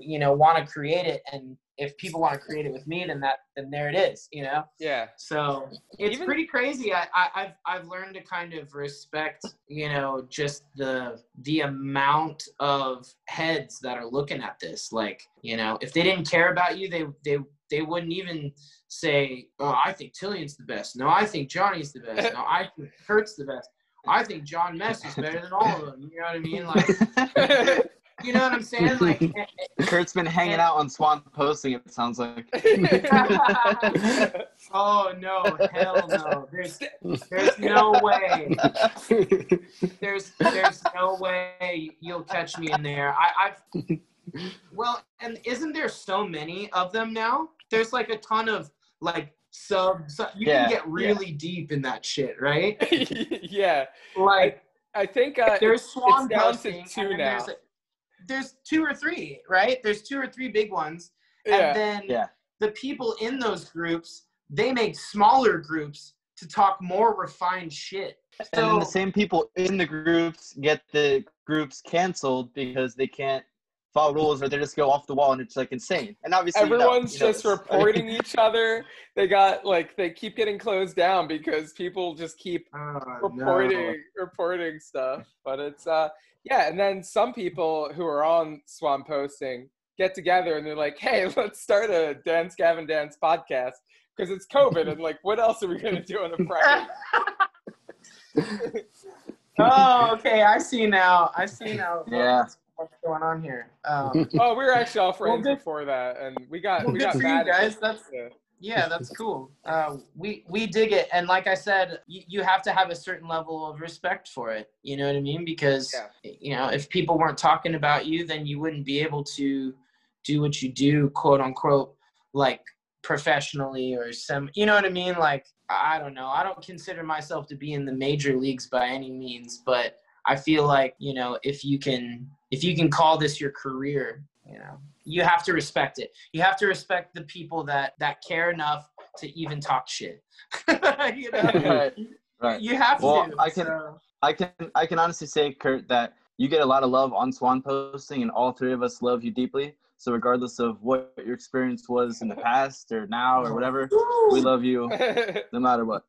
you know want to create it and if people want to create it with me then that then there it is, you know? yeah. So it's Even- pretty crazy. I, I, I've I've learned to kind of respect, you know, just the the amount of heads that are looking at this. Like, you know, if they didn't care about you, they they they wouldn't even say, "Oh, I think Tilian's the best." No, I think Jonny's the best. No, I think Kurt's the best. I think Jon Mess is better than all of them. You know what I mean? Like, you know what I'm saying? Like, eh, Kurt's been hanging out on Swan posting. It sounds like. oh no, hell no. There's there's no way. there's there's no way you'll catch me in there. I, I've well, and isn't there so many of them now? There's like a ton of like sub. sub you Yeah, can get really deep in that shit, right? yeah. Like I think uh, there's swan down to posting, two now. There's, there's two or three, right? There's two or three big ones, yeah. and then Yeah. the people in those groups they make smaller groups to talk more refined shit. and then the same people in the groups get the groups canceled because they can't follow rules or they just go off the wall and it's like insane. And obviously, you know- Everyone's you know just this. reporting each other. They got like they keep getting closed down because people just keep Oh, no. reporting reporting stuff. But it's uh Yeah, and then some people who are on Swan Posting get together and they're like, "Hey, let's start a Dance Gavin Dance podcast because it's COVID and like, what else are we gonna do on a Friday?" oh, okay. I see now. I see now. Yeah. What's, what's going on here? Um, oh, we were actually all friends good- before that, and we got well, we good got for you mad at- guys. That's Yeah. Yeah, that's cool. Uh, we we dig it, and like I said, you, you have to have a certain level of respect for it. You know what I mean? Because you know, if people weren't talking about you, then you wouldn't be able to do what you do, quote unquote, like professionally or some. You know what I mean? Like I don't know. I don't consider myself to be in the major leagues by any means, but I feel like you know if you can if you can call this your career, you know, you have to respect it. You have to respect the people that that care enough to even talk shit. you know, Right. Right. you have Well, to. I can- so- I can I can honestly say, Kurt, that you get a lot of love on Swan posting, and all three of us love you deeply. So regardless of what your experience was in the past or now or whatever, we love you no matter what.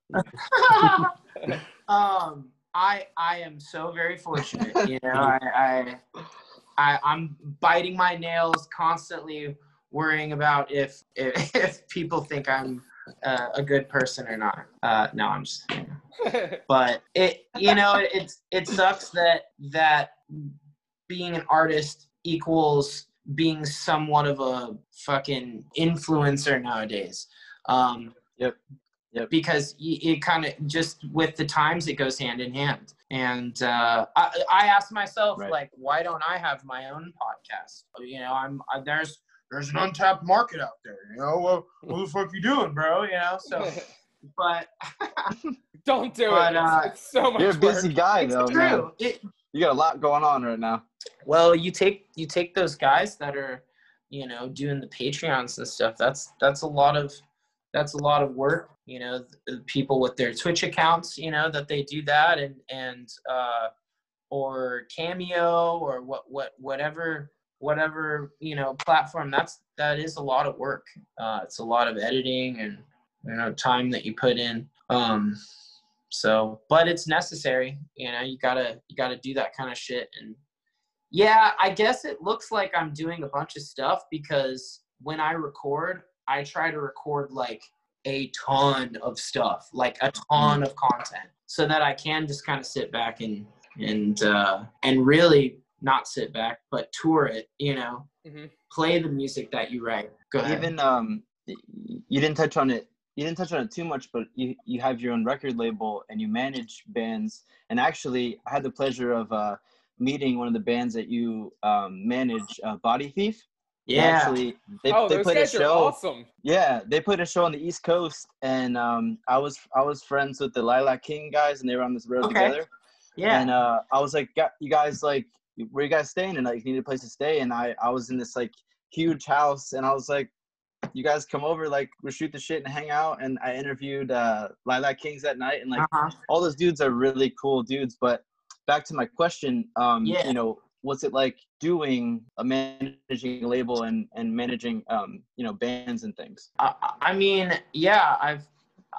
um, I I am so very fortunate. You know, I, I I I'm biting my nails constantly, worrying about if if, if people think I'm uh, a good person or not. Uh, no, I'm just. You know. but it you know it, it's it sucks that that being an artist equals being somewhat of a fucking influencer nowadays um Yep. Yep. because it kind of just with the times it goes hand in hand and uh i i asked myself Right. like why don't i have my own podcast you know i'm I, there's there's an untapped market out there you know what, what the fuck you doing bro you know so but Don't do But, it. uh, it's, it's so much You're a busy work. guy it's though, true man. it, You got a lot going on right now. Well, you take you take those guys that are, you know, doing the Patreons and stuff. That's that's a lot of that's a lot of work. You know, people with their Twitch accounts, you know, that they do that and and uh, or Cameo or what what whatever whatever you know platform. That's that is a lot of work. Uh, it's a lot of editing and you know time that you put in. Um, so, but it's necessary. You know, you gotta you gotta do that kind of shit and yeah, I guess it looks like I'm doing a bunch of stuff because when I record, I try to record like a ton of stuff, like a ton of content, so that I can just kind of sit back and and uh, and really not sit back, but tour it. You know, Mhm. play the music that you write. Go ahead. Even um, you didn't touch on it. You didn't touch on it too much, but you you have your own record label and you manage bands. And actually, I had the pleasure of uh, meeting one of the bands that you um, manage, uh, Body Thief. They yeah. Actually, they, oh, they those played a guys are show. awesome. Yeah, they put a show on the East Coast, and um, I was I was friends with the Lilac King guys, and they were on this road Okay. together. yeah. And uh, I was like, "Gu- you guys like, where you guys staying? And like, you need a place to stay. And I I was in this like huge house, and I was like, you guys come over, like, we'll shoot the shit and hang out. And I interviewed uh, Lilac Kings that night, and like uh-huh. all those dudes are really cool dudes. But back to my question, um, Yeah. you know, what's it like doing a managing label and and managing um, you know, bands and things? I, I mean, yeah, I've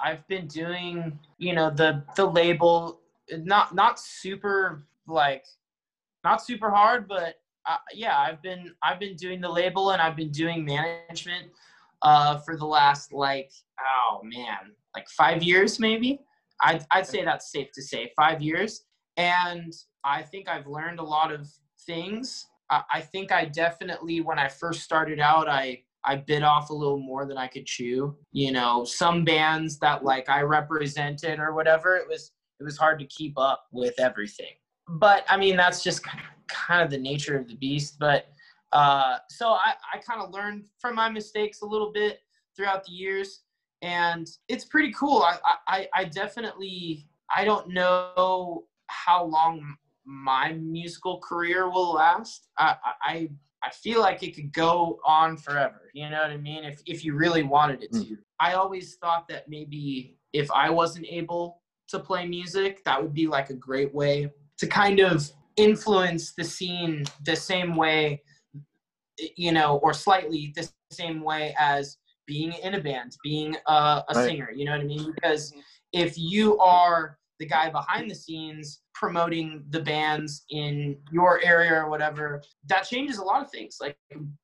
I've been doing, you know, the the label not not super like not super hard, but uh, yeah, I've been I've been doing the label and I've been doing management uh, for the last like oh man, like five years maybe. I'd I'd say that's safe to say five years, and I think I've learned a lot of things. I, I think I definitely when I first started out, I I bit off a little more than I could chew. You know, some bands that like I represented or whatever, it was it was hard to keep up with everything. But I mean, that's just kind of the nature of the beast. But uh, so I, I kind of learned from my mistakes a little bit throughout the years, and it's pretty cool. I, I, I definitely I don't know how long my musical career will last. I, I I feel like it could go on forever. You know what I mean? If if you really wanted it to. Mm-hmm. I always thought that maybe if I wasn't able to play music, that would be like a great way to kind of influence the scene the same way you know, or slightly the same way as being in a band, being a, a Right. singer, you know what I mean? Because mm-hmm. if you are the guy behind the scenes promoting the bands in your area or whatever that changes a lot of things like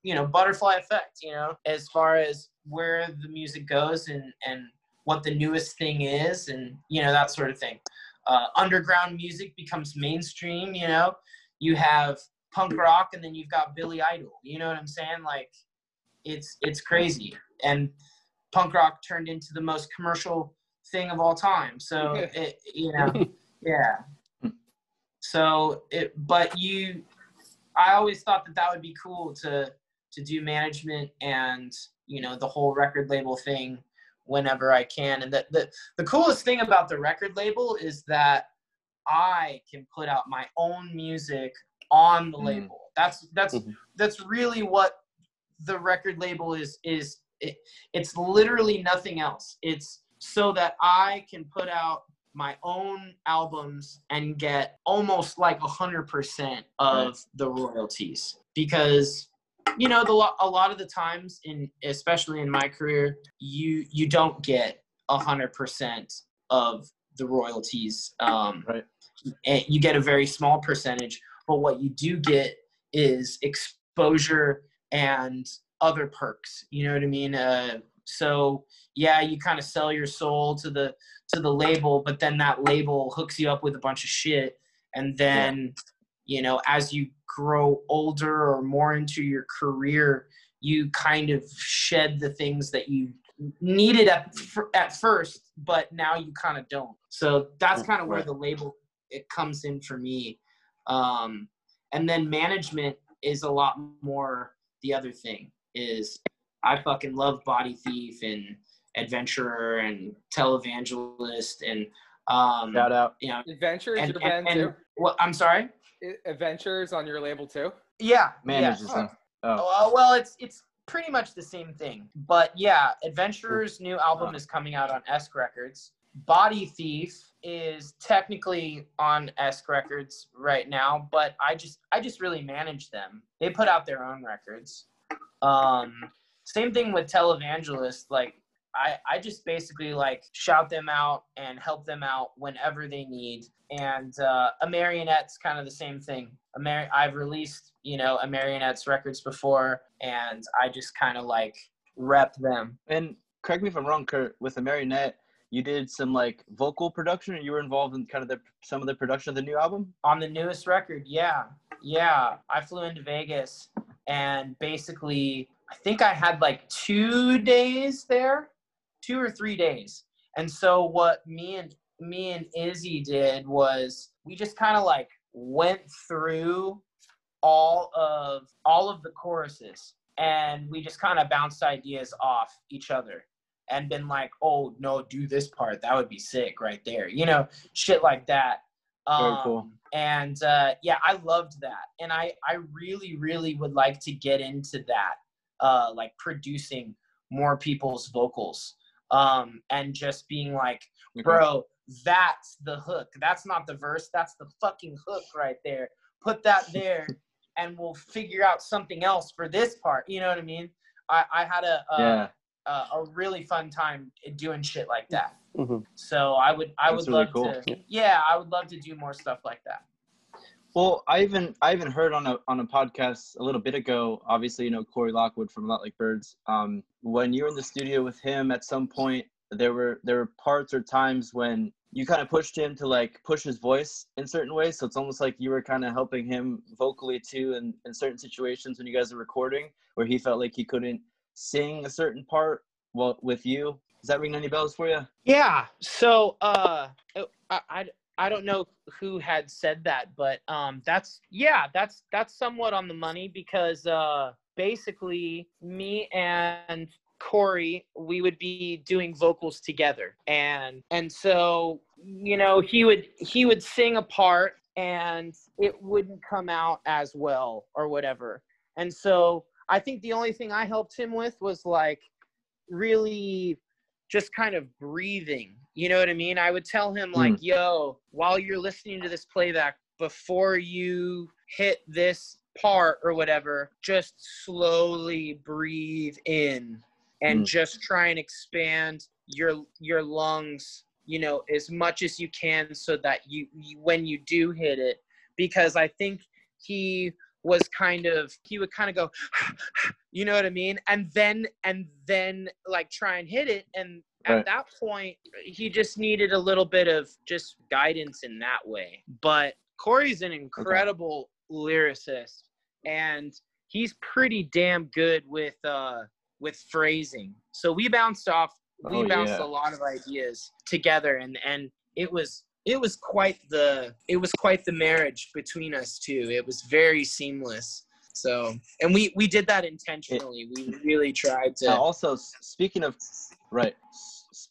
you know butterfly effect you know as far as where the music goes and and what the newest thing is and you know that sort of thing. Uh, underground music becomes mainstream you know? You have punk rock and then you've got billy idol you know what i'm saying? Like it's it's crazy. And punk rock turned into the most commercial thing of all time. So it, you know yeah. So it but you i always thought that that would be cool to to do management and you know the whole record label thing whenever i can. And the, the the coolest thing about the record label is that i can put out my own music on the Mm. label. That's that's Mhm. that's really what the record label is is it, it's literally nothing else. It's so that i can put out my own albums and get almost like a hundred percent of Right. the royalties because you know the a lot of the times in especially in my career you you don't get a hundred percent of the royalties um Right. and you get a very small percentage but what you do get is exposure and other perks you know what i mean uh so yeah you kind of sell your soul to the to the label but then that label hooks you up with a bunch of shit. And then you know as you grow older or more into your career you kind of shed the things that you needed at, at first but now you kind of don't. So that's kind of where the label it comes in for me. Um and then management is a lot more the other thing is i fucking love body thief and adventurer and televangelist and um Shout out. you know Adventures, and, your and, band and too. what i'm sorry I- Adventures on your label too. yeah Manages yeah. them. Oh, Oh, uh, well, it's it's pretty much the same thing. But yeah, Adventurer's new album is coming out on Esk Records. Body Thief is technically on Esk Records right now, but I just I just really manage them. They put out their own records. Um, same thing with Televangelist. Like I I just basically like shout them out and help them out whenever they need. And uh, a marionette's kind of the same thing. A Mar- I've released you know a marionette's records before, and I just kind of like rep them. and correct me if I'm wrong, Kurt. With a marionette, you did some like vocal production, or you were involved in kind of the some of the production of the new album. on the newest record yeah yeah i flew into vegas and basically i think i had like two days there two or three days. And so what me and me and izzy did was we just kind of like went through all of all of the choruses and we just kind of bounced ideas off each other and been like oh no do this part. That would be sick right there you know shit like that. Very um, cool. and uh, yeah i loved that. And i i really really would like to get into that uh like producing more people's vocals um and just being like Okay. bro that's the hook that's not the verse that's the fucking hook right there put that there and we'll figure out something else for this part you know what i mean i i had a a, Yeah. a, a really fun time doing shit like that Mhm. so i would i That's would really love cool. to yeah i would love to do more stuff like that Well, I even I even heard on a on a podcast a little bit ago. Obviously, you know Corey Lockwood from Lot Like Birds. Um, when you were in the studio with him, at some point there were there were parts or times when you kind of pushed him to like push his voice in certain ways. So it's almost like you were kind of helping him vocally too, in in certain situations when you guys are recording, where he felt like he couldn't sing a certain part well with you. Does that ring any bells for you? Yeah. So uh I, I I don't know who had said that, but um that's yeah, that's that's somewhat on the money because uh basically me and Corey, we would be doing vocals together. And and so, you know, he would he would sing a part and it wouldn't come out as well or whatever. And so I think the only thing I helped him with was like really just kind of breathing. You know what I mean? I would tell him like, "Yo, while you're listening to this playback, before you hit this part or whatever, just slowly breathe in and Mm. just try and expand your your lungs you know, as much as you can so that you, you when you do hit it, because I think he was kind of he would kind of go you know what i mean and then and then like try and hit it and at Right. that point he just needed a little bit of just guidance in that way. But corey's an incredible lyricist and he's pretty damn good with uh with phrasing. So we bounced off we Oh, bounced yeah. a lot of ideas together and and it was it was quite the it was quite the marriage between us two. It was very seamless. So and we we did that intentionally. We really tried to also, speaking of right,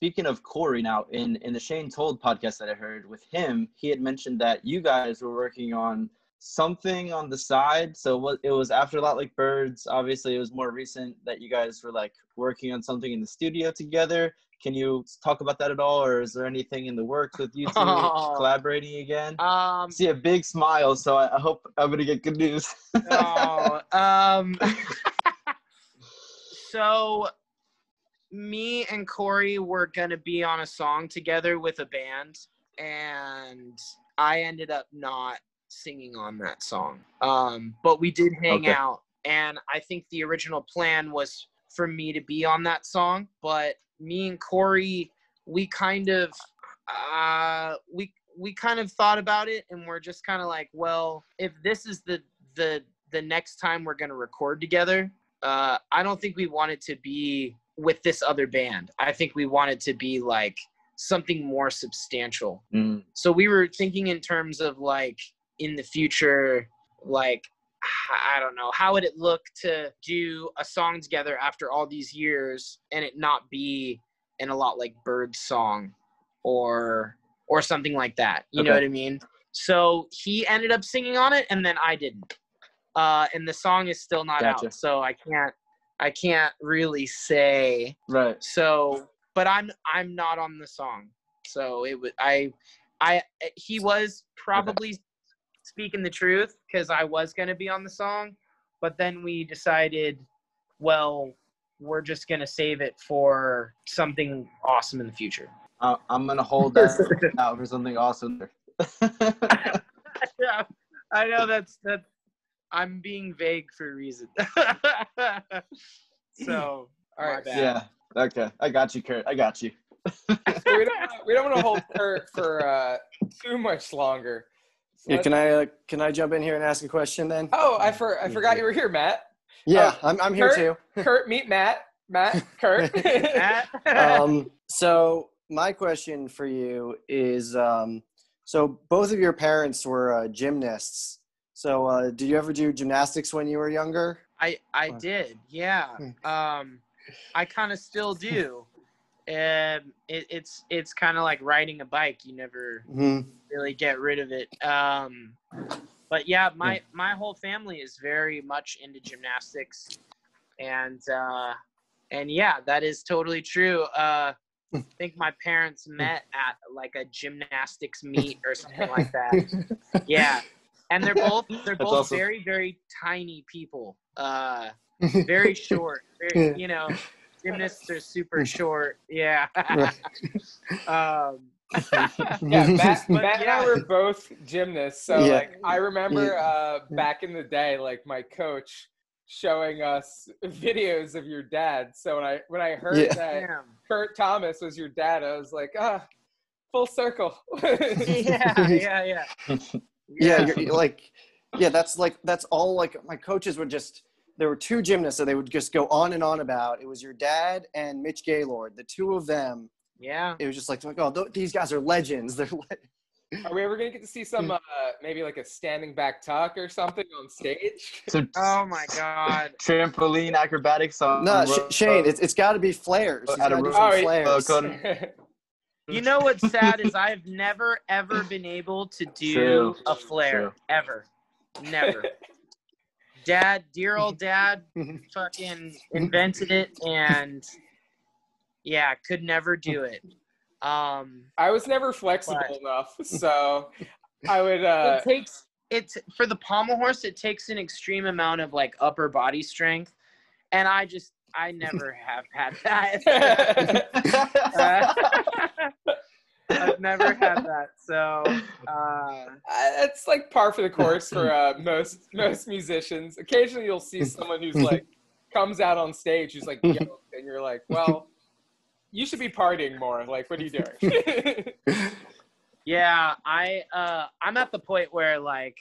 speaking of Corey, now in in the Shane Told podcast that I heard with him, he had mentioned that you guys were working on something on the side. So what it was after a lot like birds. Obviously, it was more recent that you guys were like working on something in the studio together. Can you talk about that at all, or is there anything in the works with you two Oh. collaborating again? um See a big smile, so I, I hope I'm gonna get good news. oh, um so me and Corey were gonna be on a song together with a band and I ended up not singing on that song. Um but we did hang Okay. out and I think the original plan was for me to be on that song, but me and Corey we kind of uh we we kind of thought about it and we're just kind of like, well, if this is the the the next time we're gonna record together, uh, I don't think we want it to be with this other band. I think we wanted to be like something more substantial. Mm, So we were thinking in terms of like in the future, like I don't know, how would it look to do a song together after all these years and it not be in a lot like Bird's song or or something like that. You know what I mean? So he ended up singing on it and then I didn't. Uh and the song is still not Gotcha. out. So I can't I can't really say right. so but i'm i'm not on the song so it was i i he was probably speaking the truth because i was going to be on the song but then we decided well we're just going to save it for something awesome in the future I, I'm gonna hold that out for something awesome. yeah i know that's that i'm being vague for a reason so All right. yeah. Okay. I got you, Kurt. I got you. So we don't wanna- we don't want to hold Kurt for uh, too much longer. So Yeah, can I uh, can I jump in here and ask a question then? Oh, I for, I forgot you were here, Matt. Yeah, I'm I'm here Kurt? too. Kurt, meet Matt. Matt, Kurt. um, so my question for you is, um, so both of your parents were uh, gymnasts. So uh, did you ever do gymnastics when you were younger? I I did, yeah. Um, I kind of still do. Um, it, it's it's kind of like riding a bike. You never hmm really get rid of it. Um, but yeah, my my whole family is very much into gymnastics, and uh, and yeah, that is totally true. Uh, I think my parents met at like a gymnastics meet or something like that. Yeah, and they're both they're both awesome. very very tiny people. Uh, very short. Very, you know, gymnasts are super short. Yeah. um, yeah, Matt, But Matt and. I were both gymnasts. So Yeah. like I remember Yeah. uh, back in the day, like my coach showing us videos of your dad. So when I when I heard Yeah. that damn. Kurt Thomas was your dad, I was like, ah, full circle. Yeah, yeah, yeah. Yeah, you're, you're like, yeah, that's like that's all. Like my coaches would just. There were two gymnasts that they would just go on and on about. It was your dad and Mitch Gaylord, the two of them. Yeah. It was just like, oh, th- these guys are legends. They're le- Are we ever gonna get to see some hmm. uh, maybe like a standing back tuck or something on stage? So Oh my god. trampoline acrobatics on no, rope- Sh- Shane, uh, it's, it's got to be flairs. He's At a gotta do Oh, flairs. code- You know what's sad is I've never ever been able to do True. a flair True. ever. Never. Dad, dear old dad, fucking invented it and yeah, could never do it. Um I was never flexible But- enough, so I would. Uh, it takes it's for the pommel horse it takes an extreme amount of like upper body strength and I just I never have had that. Uh, I've never had that. So uh, it's like par for the course for uh, most most musicians. Occasionally, you'll see someone who's like comes out on stage who's like, yoked, and you're like, well, you should be partying more. Like, what are you doing? yeah, I uh, I'm at the point where like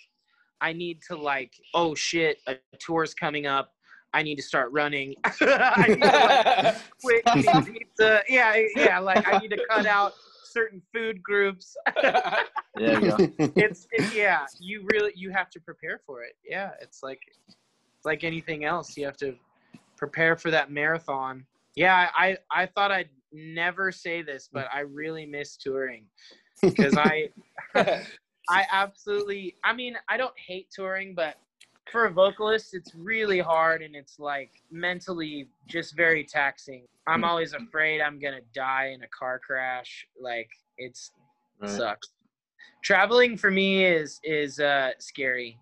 I need to like, oh shit, a tour's coming up. I need to start running. I need to like, quit pizza. Yeah, yeah. Like I need to cut out certain food groups. There you go. it's it, yeah. You really you have to prepare for it. Yeah, it's like it's like anything else. You have to prepare for that marathon. Yeah, I I thought I'd never say this, but I really miss touring because I I absolutely I mean I don't hate touring, but for a vocalist it's really hard and it's like mentally just very taxing. I'm always afraid I'm gonna die in a car crash. Like it's Right. sucks. Traveling for me is is uh scary.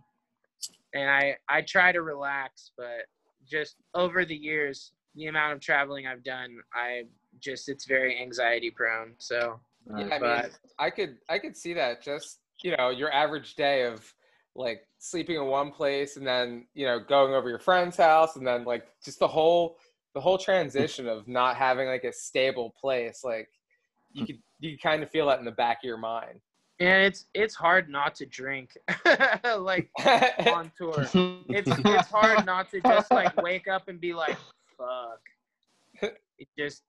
And I I try to relax, but just over the years, the amount of traveling I've done, I just it's very anxiety prone. So Yeah, I mean, I could I could see that. Just you know, your average day of like sleeping in one place and then you know going over your friend's house and then like just the whole the whole transition of not having like a stable place. Like you could you could kind of feel that in the back of your mind. yeah it's it's hard not to drink like on tour. It's it's hard not to just like wake up and be like, fuck. It just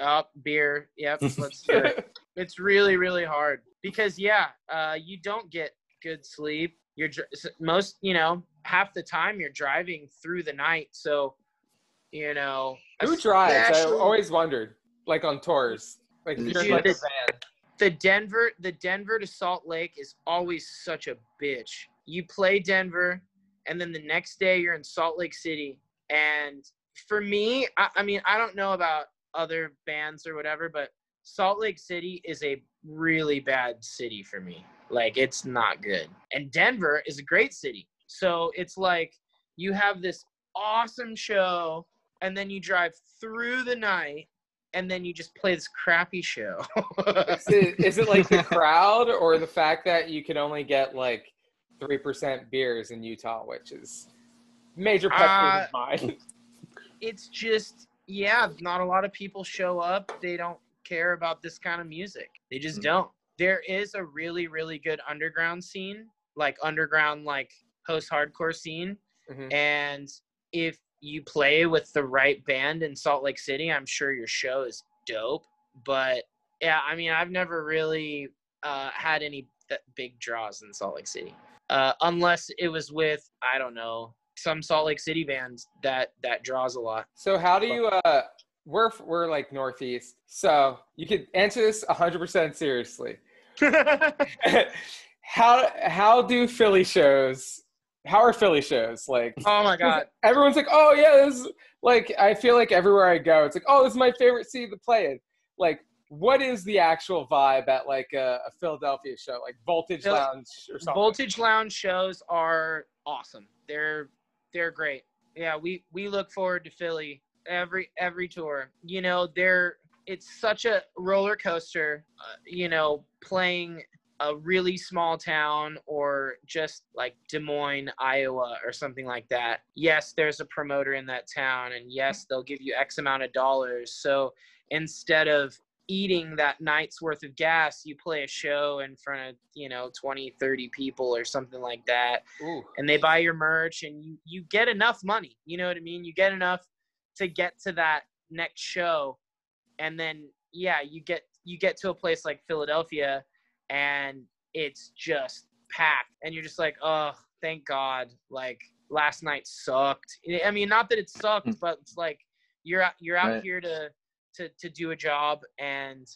up beer. Yep, let's do it. It's really really hard because yeah, uh, you don't get good sleep. You're most you know half the time you're driving through the night, so you know Who drives? I always wondered. Like on tours, like Dude, like a it's- the Denver the Denver to Salt Lake is always such a bitch. You play Denver and then the next day you're in Salt Lake City and for me I, I mean I don't know about other bands or whatever but Salt Lake City is a really bad city for me. Like it's not good. And Denver is a great city. So it's like you have this awesome show and then you drive through the night and then you just play this crappy show. Is it, is it like the crowd or the fact that you can only get like three percent beers in Utah, which is major pet Uh, of mine. it's just yeah not a lot of people show up they don't care about this kind of music they just Mhm. don't there is a really really good underground scene like underground like post hardcore scene Mhm. and if you play with the right band in salt lake city i'm sure your show is dope but yeah i mean i've never really uh, had any th- big draws in salt lake city uh, unless it was with i don't know some salt lake city bands that that draws a lot So how do you? uh We're we're like northeast, so you could answer this hundred percent seriously. how how do Philly shows? How are Philly shows like? oh my god Everyone's like, oh yeah, this is like I feel like everywhere I go, it's like, oh, this is my favorite city to play in. Like, what is the actual vibe at like a, a Philadelphia show, like Voltage Phil- Lounge or something? voltage lounge shows are awesome they're they're great yeah we we look forward to philly every every tour you know they're it's such a roller coaster uh, you know playing a really small town or just like Des Moines, Iowa or something like that. Yes, there's a promoter in that town and yes, they'll give you X amount of dollars. So instead of eating that night's worth of gas, you play a show in front of, you know, 20, 30 people or something like that Ooh. and they buy your merch and you you get enough money you know what i mean you get enough to get to that next show and then yeah you get you get to a place like philadelphia and it's just packed and you're just like oh thank god like last night sucked i mean not that it sucked Mm. but it's like you're out you're out Right. here to to to do a job and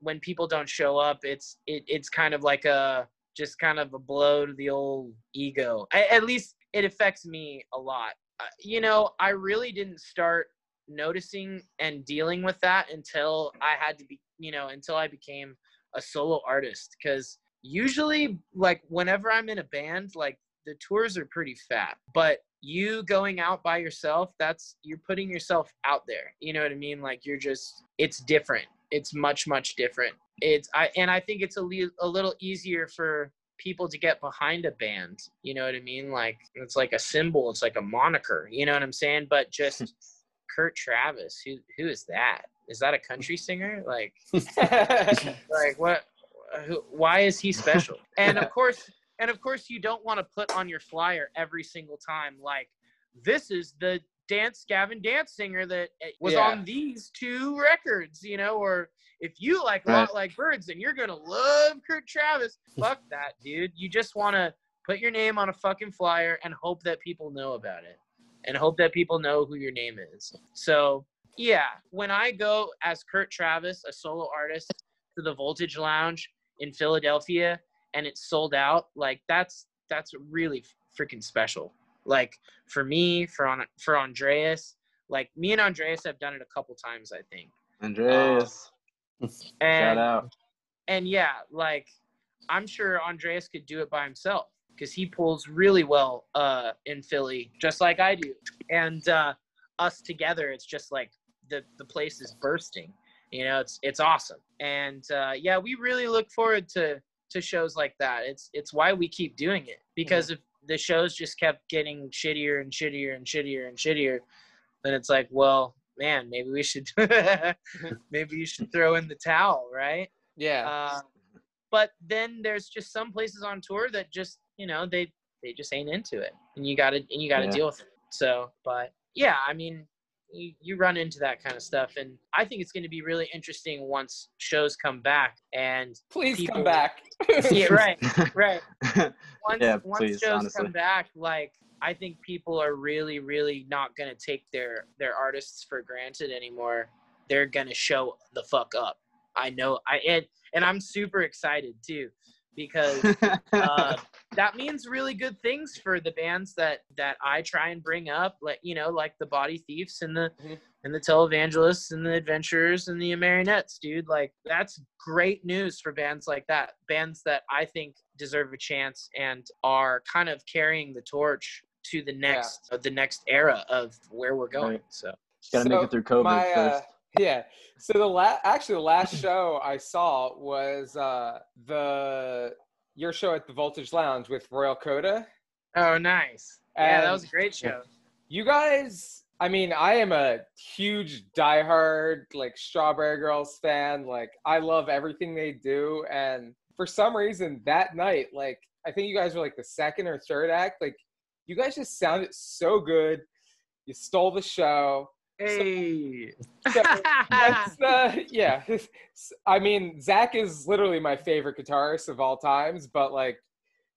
when people don't show up it's it, it's kind of like a just kind of a blow to the old ego. I, at least it affects me a lot. Uh, you know, I really didn't start noticing and dealing with that until I had to be, you know, until I became a solo artist. Because usually, like, whenever I'm in a band, like, the tours are pretty fat. But you going out by yourself, that's, you're putting yourself out there. You know what I mean? Like, you're just, it's different. It's much, much different. it's I and I think it's a, li- a little easier for people to get behind a band. You know what I mean? Like it's like a symbol, it's like a moniker. You know what I'm saying? But just Kurt Travis, who who is that? Is that a country singer? Like like what? Who, why is he special? and of course, and of course, you don't want to put on your flyer every single time like this is the dance Gavin dance singer that eh, was Yeah. on these two records, you know, or if you like Right. Lot Like Birds, then you're gonna love Kurt Travis. Fuck that, dude. You just wanna put your name on a fucking flyer and hope that people know about it. And hope that people know who your name is. So yeah, when I go as Kurt Travis, a solo artist, to the Voltage Lounge in Philadelphia and it's sold out, like that's that's really freaking special. Like for me, for on for Andreas, like me and Andreas have done it a couple times, I think. Andreas, And shout out. and yeah, like I'm sure Andreas could do it by himself because he pulls really well uh, in Philly, just like I do. And uh, us together, it's just like the the place is bursting. You know, it's it's awesome. And uh, yeah, we really look forward to to shows like that. It's it's why we keep doing it because if the shows just kept getting shittier and shittier and shittier and shittier, then it's like, well, man, maybe we should maybe you should throw in the towel, right? yeah. Uh, but then there's just some places on tour that just you know they they just ain't into it, and you got to and you got to Yeah. deal with it. So, but yeah, I mean, you, you run into that kind of stuff, and I think it's going to be really interesting once shows come back and Please people- come back. yeah, right, right. Once Yeah, once please, shows honestly. come back, like I think people are really, really not gonna take their their artists for granted anymore. They're gonna show the fuck up. I know. I and and I'm super excited too because uh, that means really good things for the bands that that I try and bring up, like you know, like the Body Thieves and the Mhm. and the Televangelists and the Adventurers and the Marionettes, dude. Like that's great news for bands like that. Bands that I think deserve a chance and are kind of carrying the torch to the next uh, the next era of where we're going. Right. So Gotta make it through COVID my, uh, first. Yeah. So the last, actually, the last show I saw was uh, the your show at the Voltage Lounge with Royal Coda. oh, nice. Yeah, that was a great show. You guys, I mean, I am a huge diehard like Strawberry Girls fan. Like, I love everything they do, and for some reason, that night, like, I think you guys were like the second or third act. Like, you guys just sounded so good. You stole the show. Hey. So, That's, uh, yeah. I mean, Zach is literally my favorite guitarist of all times, but like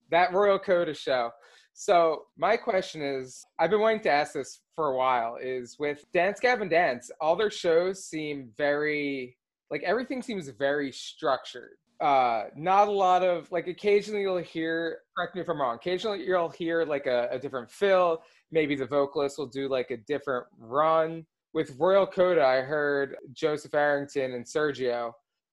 that Royal Coda show. So my question is, I've been wanting to ask this for a while. Is with Dance Gavin Dance, all their shows seem very like everything seems very structured. Uh, not a lot of like occasionally you'll hear. Correct me if I'm wrong. Occasionally you'll hear like a, a different fill. Maybe the vocalist will do like a different run with Royal Coda, I heard Joseph Arrington and Sergio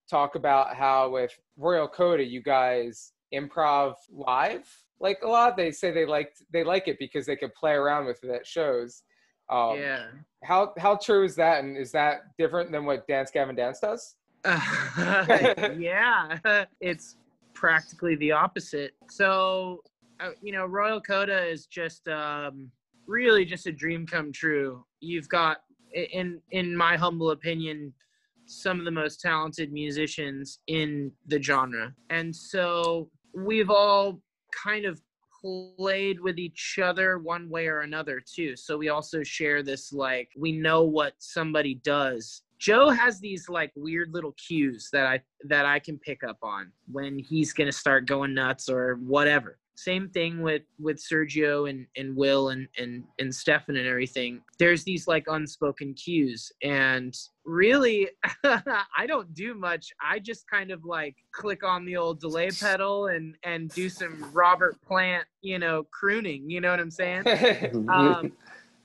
talk about how with Royal Coda, you guys improv live. Like a lot, they say they like they like it because they could play around with it at shows. Um, yeah. How how true is that, and is that different than what Dance Gavin Dance does? yeah, it's practically the opposite. So, uh, you know, Royal Coda is just um, really just a dream come true. You've got, in in my humble opinion, some of the most talented musicians in the genre, and so we've all kind of played with each other one way or another too. So we also share this like we know what somebody does. Joe has these like weird little cues that I that I can pick up on when he's gonna start going nuts or whatever. Same thing with with Sergio and and Will and and and Stefan and everything. There's these like unspoken cues, and really, I don't do much. I just kind of like click on the old delay pedal and and do some Robert Plant, you know, crooning. You know what I'm saying? um,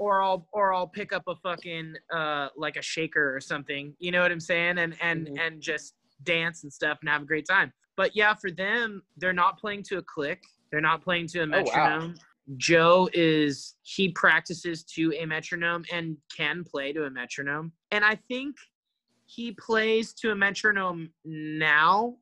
or I'll or I'll pick up a fucking uh like a shaker or something. You know what I'm saying? And and Mhm. and just dance and stuff and have a great time. But yeah, for them, they're not playing to a click. They're not playing to a Oh, wow. metronome. Joe is he practices to a metronome and can play to a metronome. And I think he plays to a metronome now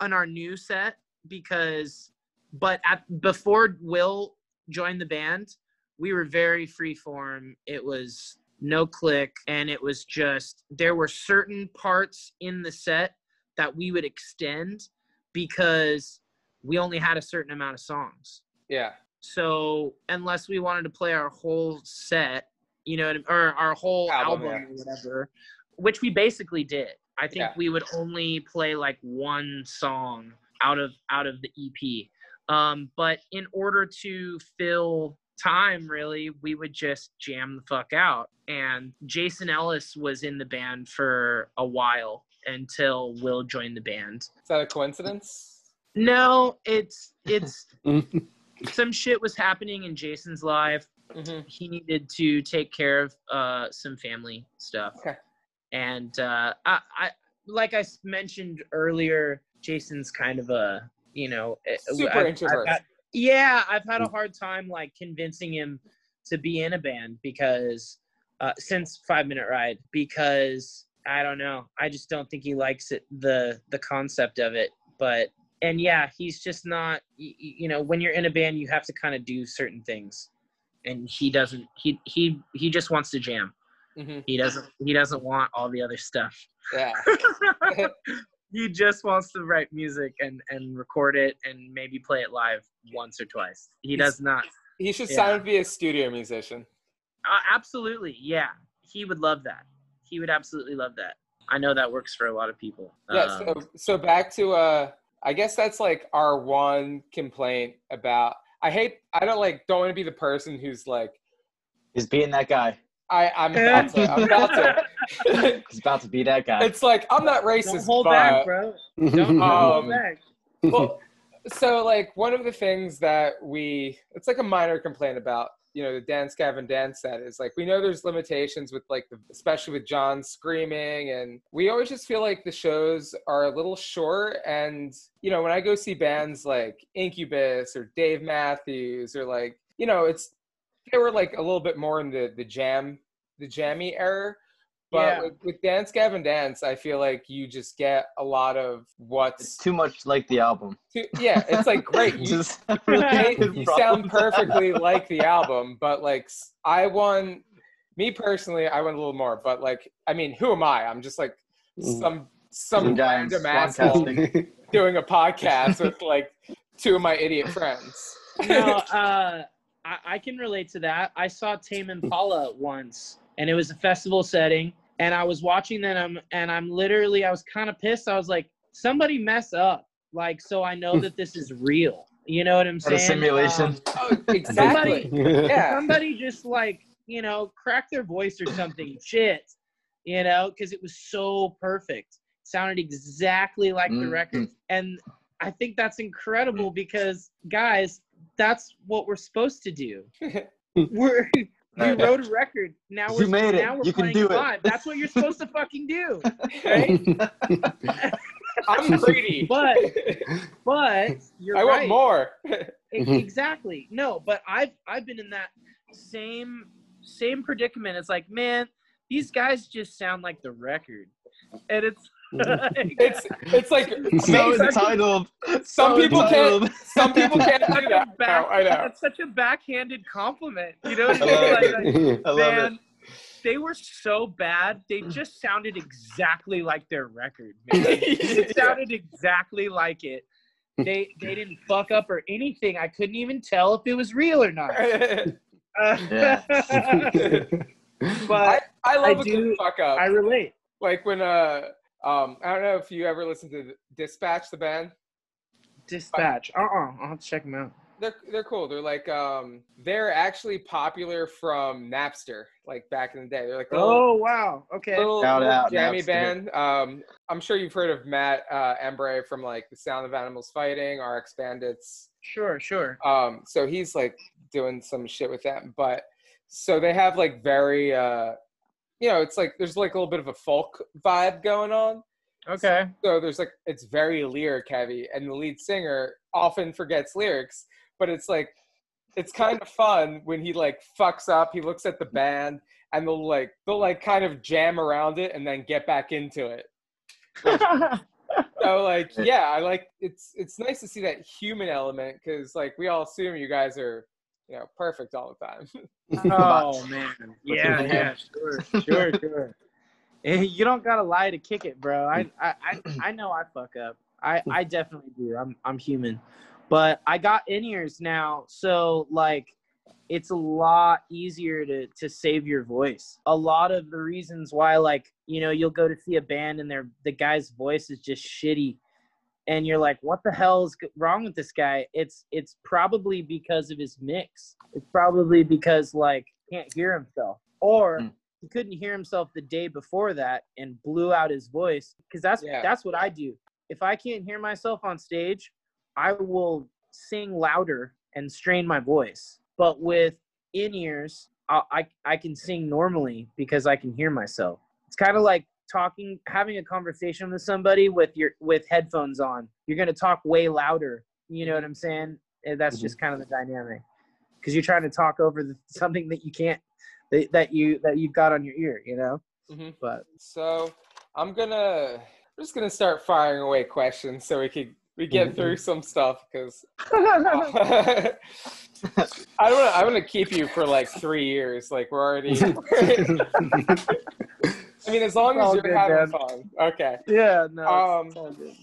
on our new set because but at before Will joined the band, we were very free form. It was no click and it was just there were certain parts in the set that we would extend because we only had a certain amount of songs. Yeah. So unless we wanted to play our whole set, you know, or our whole Album, album, or whatever, which we basically did. I think Yeah. we would only play like one song out of out of the EP. Um, but in order to fill time, really, we would just jam the fuck out. And Jason Ellis was in the band for a while until Will joined the band. Is that a coincidence? No, it's it's some shit was happening in Jason's life. hmm He needed to take care of uh, some family stuff. Okay. And uh, I, I, like i mentioned earlier, Jason's kind of a, you know, eh, Super I've- I've introvert. Yeah, I've had a hard time like convincing him to be in a band because uh, since Five Minute Ride because I don't know, I just don't think he likes it the the concept of it. But and yeah, he's just not. You, you know, when you're in a band, you have to kind of do certain things, and he doesn't. He he he just wants to jam. hmm He doesn't. He doesn't want all the other stuff. Yeah. he just wants to write music and and record it and maybe play it live once or twice. He does not. He should Yeah. sign to be a studio musician. Uh, absolutely, yeah. He would love that. He would absolutely love that. I know that works for a lot of people. Yeah. Um, So, so back to uh, I guess that's like our one complaint about. I hate. I don't like. Don't want to be the person who's like. Is being that guy. I I'm about to. I'm about to. He's about to be that guy. it's like I'm not don't racist, hold but back, bro. Don't hold Um, back. well, so like one of the things that we it's like a minor complaint about you know the dance gavin dance set is like we know there's limitations with like the, especially with Jon screaming and we always just feel like the shows are a little short and you know when i go see bands like incubus or dave matthews or like you know it's they were like a little bit more in the the jam the jammy era but Yeah. with, with dance gavin dance i feel like you just get a lot of what's It's too much like the album. Too- yeah, it's like great. You, Just really you- you sound perfectly like the album, but like I won. Me personally, I won a little more. But like, I mean, who am I? I'm just like Mm. some some Some guy random asshole doing a podcast with like two of my idiot friends. no, uh, I, I can relate to that. I saw Tame Impala once, and it was a festival setting, and I was watching them, and I'm literally, I was kind of pissed. I was like, somebody mess up, like, so I know that this is real. You know what I'm Not saying? a simulation. Um, oh, exactly. yeah. somebody just like, you know, crack their voice or something. Shit, you know, because it was so perfect. Sounded exactly like the Mhm. record, and I think that's incredible because guys, that's what we're supposed to do. We're we Right. wrote a record. Now we're You made it. now we're You can playing do it. live. That's what you're supposed to fucking do. Right? I'm greedy. But but you're I right. want more. E- mm-hmm. exactly. No, but I've I've been in that same same predicament. It's like, man, these guys just sound like the record, and it's it's it's like so amazing. entitled. Some So people entitled. can't. Some people can't do that. back, I know. That's such a backhanded compliment. You know what I I mean? love Like, like, I love man, it. they were so bad. They just sounded exactly like their record. Man. It sounded exactly like it. They they didn't fuck up or anything. I couldn't even tell if it was real or not. Uh, but I, I love I a do- good fuck up. I relate. like when uh um I don't know if you ever listened to Dispatch the band. Dispatch. Uh uh I'll have to check them out. They're they're cool. They're like um they're actually popular from Napster, like back in the day. They're like a little, Oh wow. Okay. little, Shout little out, jammy Napster. band. Um I'm sure you've heard of Matt uh Embree from like The Sound of Animals Fighting, RX Bandits. Sure. Sure. Um so he's like doing some shit with them. But so they have like very uh you know, it's like there's like a little bit of a folk vibe going on. Okay. so there's like it's very lyric heavy and the lead singer often forgets lyrics but it's like it's kind of fun when he like fucks up he looks at the band and they'll like they'll like kind of jam around it and then get back into it. So like yeah, I like it's it's nice to see that human element because like we all assume you guys are you know perfect all the time. oh man, yeah, yeah, sure, sure, sure. Eh, You don't gotta lie to kick it, bro. I, I, I, I know I fuck up. I, I definitely do. I'm, I'm human, but I got in ears now, so like, it's a lot easier to to save your voice. A lot of the reasons why, like, you know, you'll go to see a band and their the guy's voice is just shitty, and you're like, what the hell is wrong with this guy? It's it's probably because of his mix. It's probably because like can't hear himself, or Mm. he couldn't hear himself the day before that and blew out his voice. Because that's Yeah. that's what I do. If I can't hear myself on stage, I will sing louder and strain my voice. But with in ears, I, I I can sing normally because I can hear myself. It's kind of like talking, having a conversation with somebody with your with headphones on. You're gonna talk way louder. You know what I'm saying? And that's just mhm. kind of the dynamic because you're trying to talk over the, something that you can't that, that you that you've got on your ear. You know. Mhm. But So I'm gonna I'm just gonna start firing away questions so we could we get mm-hmm. through some stuff because uh, I don't wanna, I want to keep you for like three years. Like we're already. I mean, as long as you're good, having man. fun. Okay. yeah, no. Um, it's all good.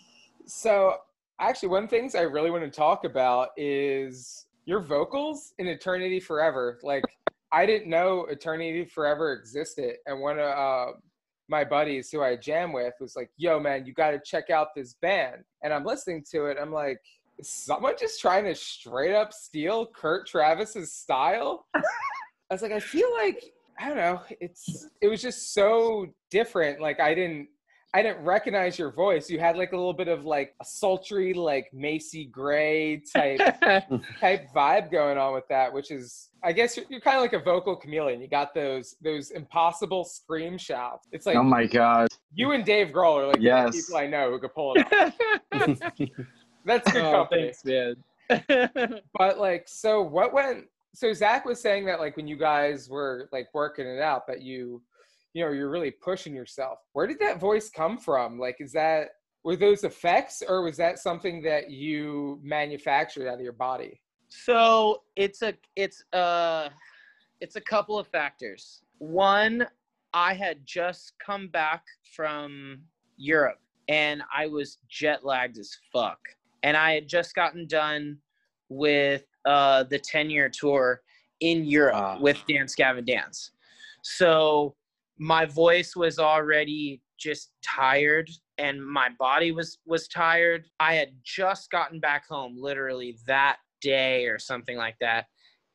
So actually, one of the things I really want to talk about is your vocals in Eternity Forever. Like I didn't know Eternity Forever existed, and one of uh, my buddies who I jam with was like, "Yo, man, you got to check out this band." And I'm listening to it. I'm like, is someone just trying to straight up steal Kurt Travis's style? I was like, I feel like I don't know. It's it was just so different. Like I didn't I didn't recognize your voice. You had like a little bit of like a sultry, like Macy Gray type type vibe going on with that, which is I guess you're, you're kind of like a vocal chameleon. You got those those impossible scream shouts. It's like oh my god. you and Dave Grohl are like the Yes. only people I know who could pull it off. That's good oh, company. thanks, man. But like, so what went? So Zach was saying that like when you guys were like working it out, that you, you know, you're really pushing yourself. Where did that voice come from? Like, is that were those effects, or was that something that you manufactured out of your body? So it's a it's a it's a couple of factors. One, I had just come back from Europe and I was jet lagged as fuck. And I had just gotten done with uh, the 10 year tour in Europe Ah. with Dance Gavin Dance. So my voice was already just tired and my body was was tired. I had just gotten back home literally that day or something like that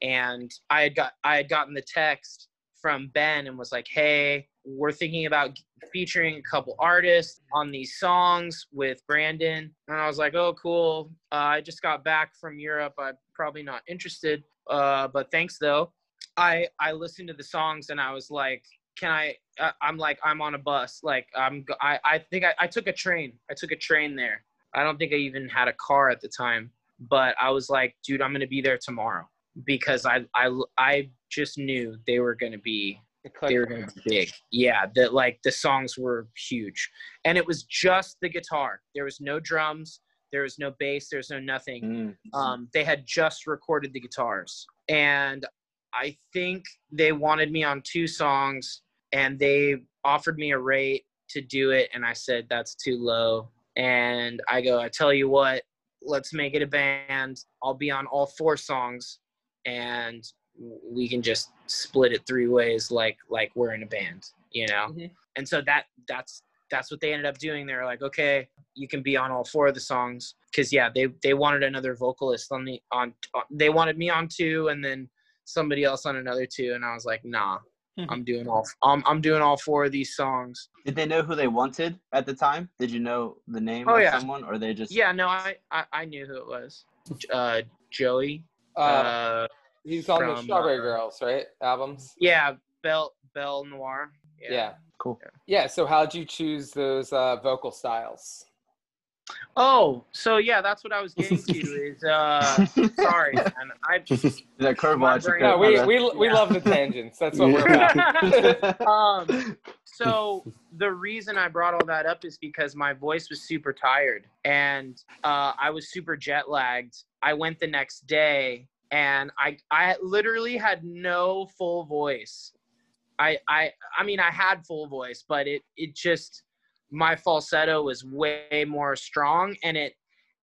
and I had got I had gotten the text from Ben and was like, "Hey, we're thinking about featuring a couple artists on these songs with Brandon." And I was like, "Oh, cool. Uh, I just got back from Europe. I'm probably not interested, uh, but thanks though." I I listened to the songs and I was like, "Can I?" Uh, I'm like, I'm on a bus. Like, I'm. I I think I, I took a train. I took a train there. I don't think I even had a car at the time, but I was like, "Dude, I'm gonna be there tomorrow." Because I I I just knew they were gonna be they were gonna be big. Yeah, that like the songs were huge, and it was just the guitar. There was no drums. There was no bass. There was no nothing. Mm. Um, they had just recorded the guitars, and I think they wanted me on two songs, and they offered me a rate to do it, and I said that's too low. And I go, I tell you what, let's make it a band. I'll be on all four songs, and we can just split it three ways, like like we're in a band, you know. Mhm. And so that that's that's what they ended up doing. They were like, okay, you can be on all four of the songs because yeah, they they wanted another vocalist on the on, on they wanted me on two and then somebody else on another two, and I was like, nah, Mhm. I'm doing all I'm I'm doing all four of these songs. Did they know who they wanted at the time? Did you know the name Oh, of yeah. someone, or they just? Yeah, no, I I, I knew who it was. Uh, Joey. Uh, Uh, he's on the Strawberry uh, Girls, right? Albums. yeah, Bell Bell Noir. Yeah. Cool. Yeah. So how'd you choose those uh, vocal styles? Oh, so yeah, that's what I was getting to. Is uh, sorry, man. I That curveball. My brain- No, we, curve, we, we Yeah. love the tangents. That's what we're about. um, so the reason I brought all that up is because my voice was super tired and uh, I was super jet lagged. I went the next day and I I literally had no full voice. I I I mean I had full voice, but it it just my falsetto was way more strong and it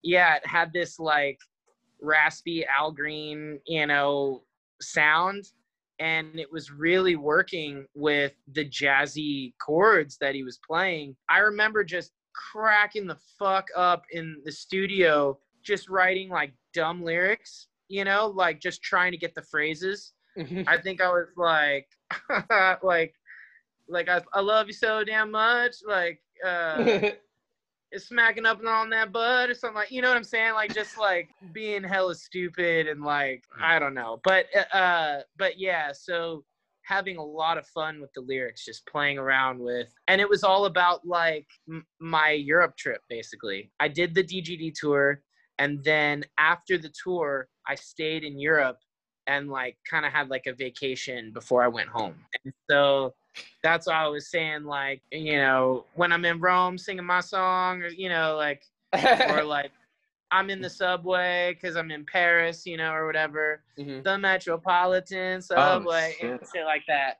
yeah it had this like raspy Al Green you know sound and it was really working with the jazzy chords that he was playing. I remember just cracking the fuck up in the studio, just writing like dumb lyrics, you know, like just trying to get the phrases. Mm-hmm. I think I was like, like, like I, I love you so damn much, like, uh, is smacking up on that butt or something like you know what I'm saying? Like just like being hella stupid and like I don't know. But uh but yeah, so having a lot of fun with the lyrics, just playing around with and it was all about like m- my Europe trip basically. I did the DGD tour and then after the tour I stayed in Europe and like kind of had like a vacation before I went home. And so that's why I was saying like you know when I'm in Rome singing my song or you know like or like I'm in the subway because I'm in Paris you know or whatever Mhm. the Metropolitan subway and shit. shit like that.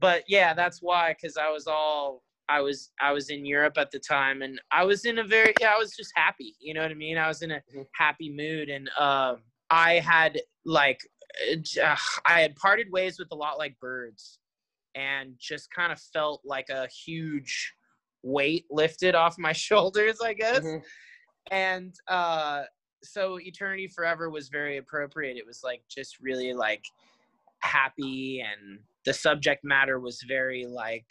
But yeah, that's why because I was all I was I was in Europe at the time and I was in a very yeah I was just happy you know what I mean I was in a Mhm. happy mood and um I had like uh, I had parted ways with a lot like birds and just kind of felt like a huge weight lifted off my shoulders I guess. Mhm. and uh so eternity forever was very appropriate. It was like just really like happy and the subject matter was very like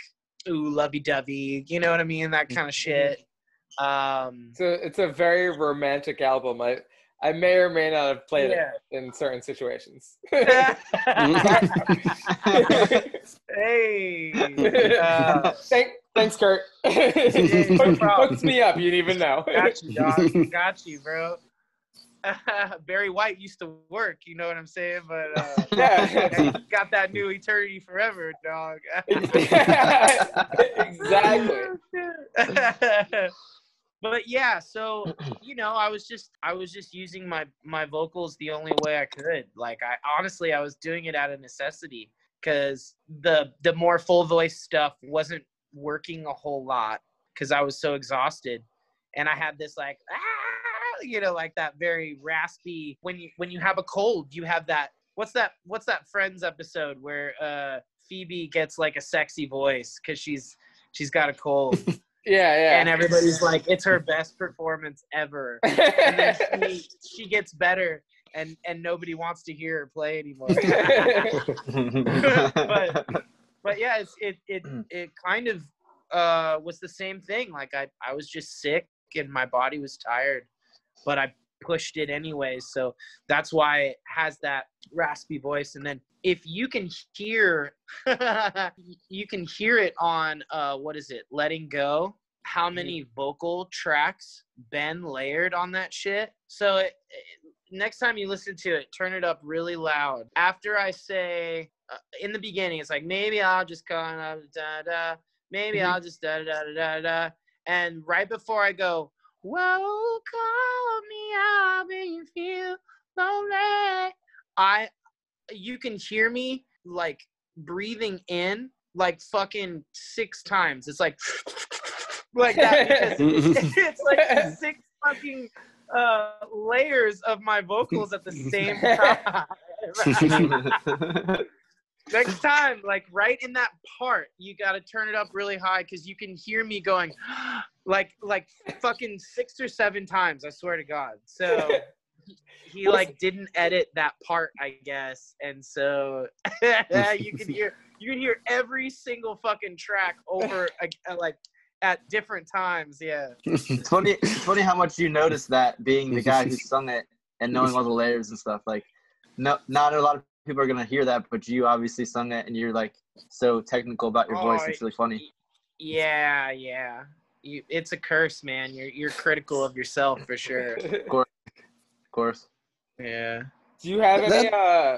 ooh lovey-dovey you know what i mean? That kind of shit. Um So it's a very romantic album. I I may or may not have played Yeah. it in certain situations. hey uh, Thank, thanks, Kurt. no Hook- me up. You didn't even know. got you dog got you bro barry white used to work you know what i'm saying but uh yeah. got that new eternity forever dog exactly. But yeah so you know i was just i was just using my my vocals the only way i could. Like i honestly i was doing it out of necessity because the the more full voice stuff wasn't working a whole lot because i was so exhausted. And i had this like ah, you know like that very raspy when you when you have a cold you have that what's that what's that friends episode where uh phoebe gets like a sexy voice because she's she's got a cold Yeah, yeah. and everybody's like it's her best performance ever. And then she, she gets better and and nobody wants to hear her play anymore. But but yeah it's, it it it kind of uh was the same thing. Like i i was just sick and my body was tired but i pushed it anyways so that's why it has that raspy voice. And then if you can hear you can hear it on uh what is it letting go how many vocal tracks ben layered on that shit. So it, it- next time you listen to it turn it up really loud. After i say uh, in the beginning it's like maybe i'll just kind of da da. Maybe Mhm. i'll just da da da da da. And right before i go whoa call me up you feel lonely. I you can hear me like breathing in like fucking six times. It's like like that because it's like six fucking uh layers of my vocals at the same time next time like right in that part you got to turn it up really high because you can hear me going like like fucking six or seven times i swear to god so he, he like didn't edit that part i guess and so you can hear you can hear every single fucking track over like at different times yeah it's funny. It's funny how much you notice that being the guy who sung it and knowing all the layers and stuff. Like, no, not a lot of people are gonna hear that, but you obviously sung it, and you're like so technical about your voice. Oh, It's really funny. yeah yeah you it's a curse, man. You're you're critical of yourself for sure. Of course. Yeah. Do you have any uh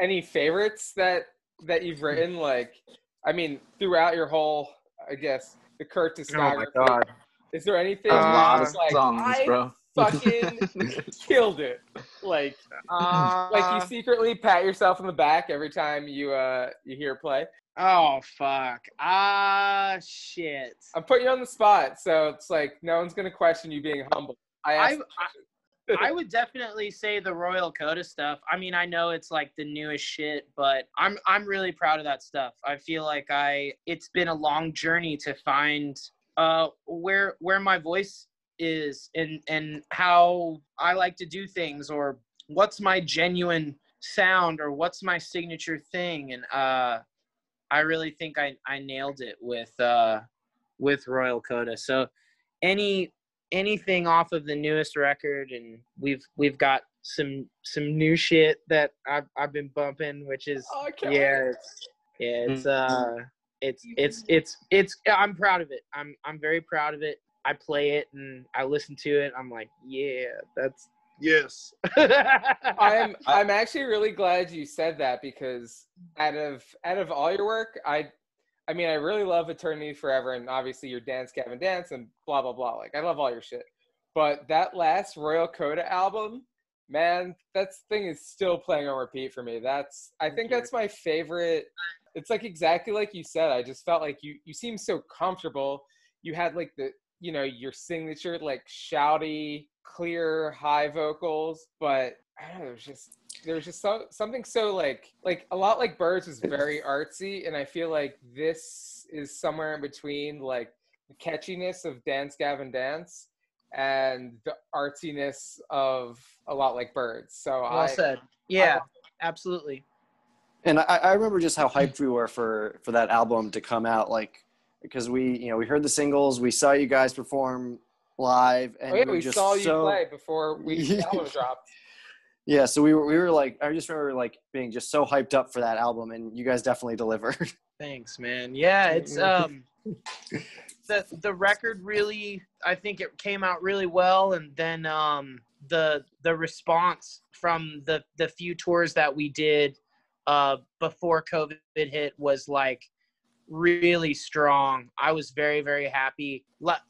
any favorites that that you've written? Like, I mean, throughout your whole, I guess, the Kurt Oh discography. my god. Is there anything? A lot of like, songs, I bro. Fucking killed it. Like, Uh, like you secretly pat yourself on the back every time you uh you hear play. Oh fuck. Ah shit. I'm putting you on the spot, so it's like no one's gonna question you being humble. I I, I I would definitely say the Royal Coda stuff. I mean, I know it's like the newest shit, but I'm I'm really proud of that stuff. I feel like I it's been a long journey to find uh where where my voice is and and how I like to do things or what's my genuine sound or what's my signature thing and uh I really think I I nailed it with uh with Royal Coda. So any anything off of the newest record and we've we've got some some new shit that I've I've been bumping which is oh, yeah wait. it's yeah it's uh it's it's it's it's I'm proud of it. I'm I'm very proud of it. I play it and I listen to it. I'm like, yeah, that's yes. I'm I'm actually really glad you said that because out of out of all your work, I I mean I really love Eternity Forever and obviously your Dance Gavin Dance and blah blah blah. Like I love all your shit. But that last Royal Coda album, man, that thing is still playing on repeat for me. That's I think that's my favorite. It's like exactly like you said. I just felt like you you seemed so comfortable. You had like the you know your signature like shouty, clear, high vocals, but I don't know. There's just there's just so something so like like a lot like Birds was very artsy, and I feel like this is somewhere in between like the catchiness of Dance Gavin Dance and the artsiness of a lot like Birds. So well I said. Yeah, absolutely. And I, I remember just how hyped we were for for that album to come out, like because we you know we heard the singles, we saw you guys perform live, and oh yeah, we, we just saw you so, play before we the album dropped. Yeah, so we were we were like I just remember like being just so hyped up for that album, and you guys definitely delivered. Thanks, man. Yeah, it's um the the record really I think it came out really well and then um the the response from the the few tours that we did uh before COVID hit was like really strong. I was very very happy. Like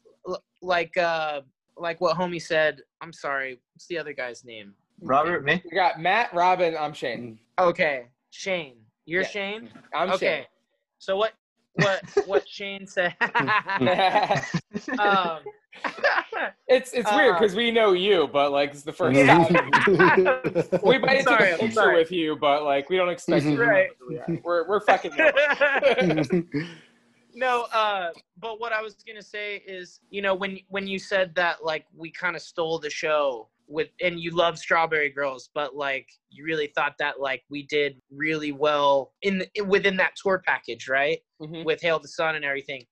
like uh like what homie said, I'm sorry, what's the other guy's name? Robert, me? We got Matt, Robin, I'm Shane. Okay, Shane. You're Yeah. Shane? I'm Shane. okay. So what what what Shane said um, it's it's weird Uh, because we know you, but like it's the first Yeah. time. We might Sorry, take a I'm picture sorry. with you, but like we don't expect you. to Right. react. We're we're fucking. no, uh, but what I was gonna say is, you know, when when you said that, like, we kind of stole the show with, and you love Strawberry Girls, but like, you really thought that like we did really well in the, within that tour package, right? Mhm. with Hail the Sun and everything.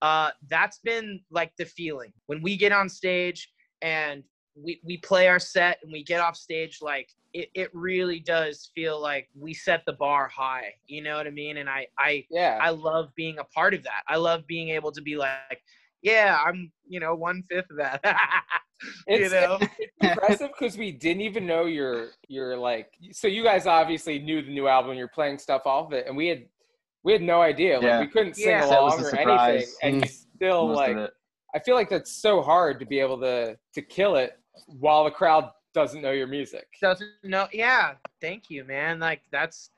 Uh, that's been like the feeling when we get on stage and we, we play our set and we get off stage, like it, it really does feel like we set the bar high. You know what I mean? And I, I, Yeah. I love being a part of that. I love being able to be like, yeah, I'm, you know, one fifth of that. you know? It's- impressive because we didn't even know your your like so you guys obviously knew the new album you're playing stuff off of it and we had we had no idea like Yeah. we couldn't sing Yeah. Along or anything and you still Most like i feel like that's so hard to be able to to kill it while the crowd doesn't know your music doesn't know yeah thank you man like that's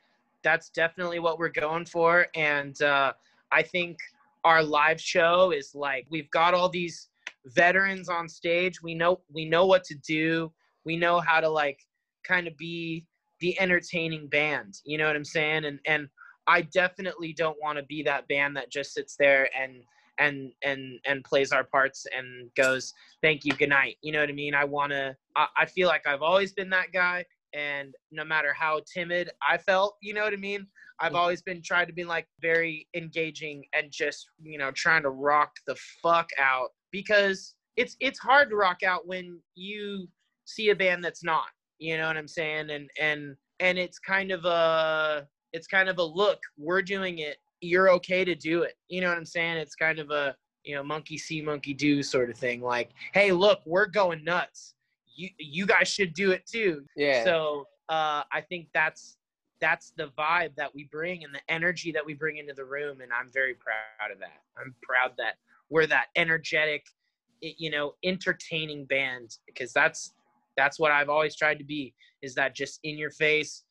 that's definitely what we're going for and uh i think our live show is like we've got all these veterans on stage. We know we know what to do. We know how to like kind of be the entertaining band you know what i'm saying? And and i definitely don't want to be that band that just sits there and and and and plays our parts and goes thank you good night. You know what i mean? I want to I, I feel like i've always been that guy and no matter how timid i felt you know what i mean? I've always been trying to be like very engaging and just you know trying to rock the fuck out because it's it's hard to rock out when you see a band that's not you know what i'm saying and and and it's kind of a it's kind of a look we're doing it you're okay to do it you know what i'm saying it's kind of a you know, monkey see, monkey do sort of thing. Like, hey, look, we're going nuts. You you guys should do it too. Yeah. So uh, I think that's that's the vibe that we bring and the energy that we bring into the room, and I'm very proud of that. I'm proud that we're that energetic, you know, entertaining band because that's that's what I've always tried to be. Is that just in your face,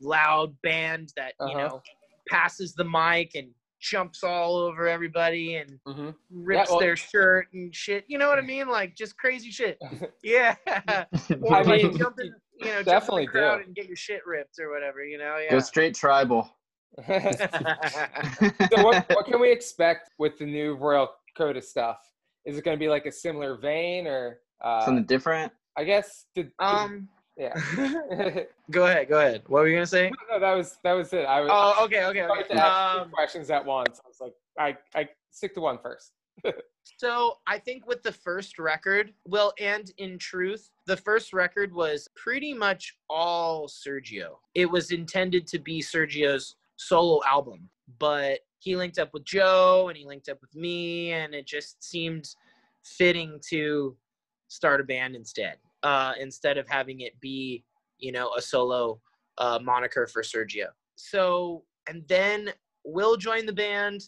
loud band that you Uh-huh. know passes the mic and jumps all over everybody and hmm rips well- their shirt and shit. You know what I mean? Like just crazy shit. Yeah. I Or like mean, jump in, you know, definitely jump in the crowd do. and get your shit ripped or whatever. You know? Go straight tribal. so what, what can we expect with the new Royal Coda stuff? Is it going to be like a similar vein, or uh, Something different. I guess the, the- um. yeah. go ahead. Go ahead. What were you gonna say? no, that was that was it. I was Oh, okay, okay, okay. to ask Um, questions at once. I was like, I I stick to one first. So I think with the first record, well, and in truth, the first record was pretty much all Sergio. It was intended to be Sergio's solo album, but he linked up with Joe and he linked up with me, and it just seemed fitting to start a band instead, uh, instead of having it be, you know, a solo uh, moniker for Sergio. So, and then Will joined the band.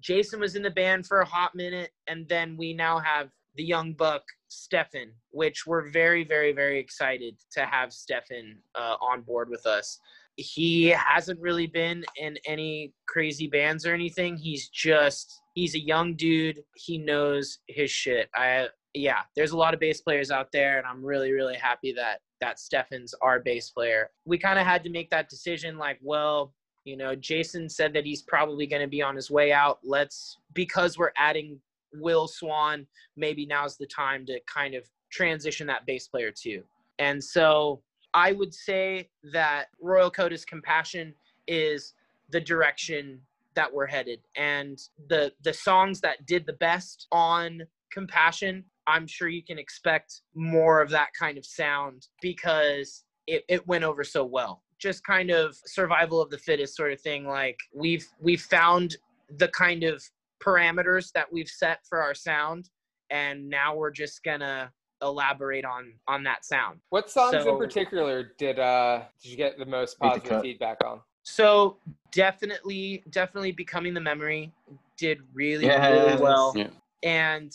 Jason was in the band for a hot minute, and then we now have the young buck Stefan, which we're very, very, very excited to have Stefan uh, on board with us. He hasn't really been in any crazy bands or anything. He's just he's a young dude. He knows his shit. I yeah, there's a lot of bass players out there, and I'm really, really happy that that Stefan's our bass player. We kind of had to make that decision, like, well, you know, Jason said that he's probably going to be on his way out. Let's, because we're adding Will Swan, maybe now's the time to kind of transition that bass player too. And so I would say that Royal Coda's Compassion is the direction that we're headed. And the the songs that did the best on Compassion, I'm sure you can expect more of that kind of sound because it, it went over so well just kind of survival of the fittest sort of thing like we've we've found the kind of parameters that we've set for our sound and now we're just gonna elaborate on on that sound What songs in particular did uh did you get the most positive feedback on? so definitely definitely becoming the memory did really Yes. really well Yeah. and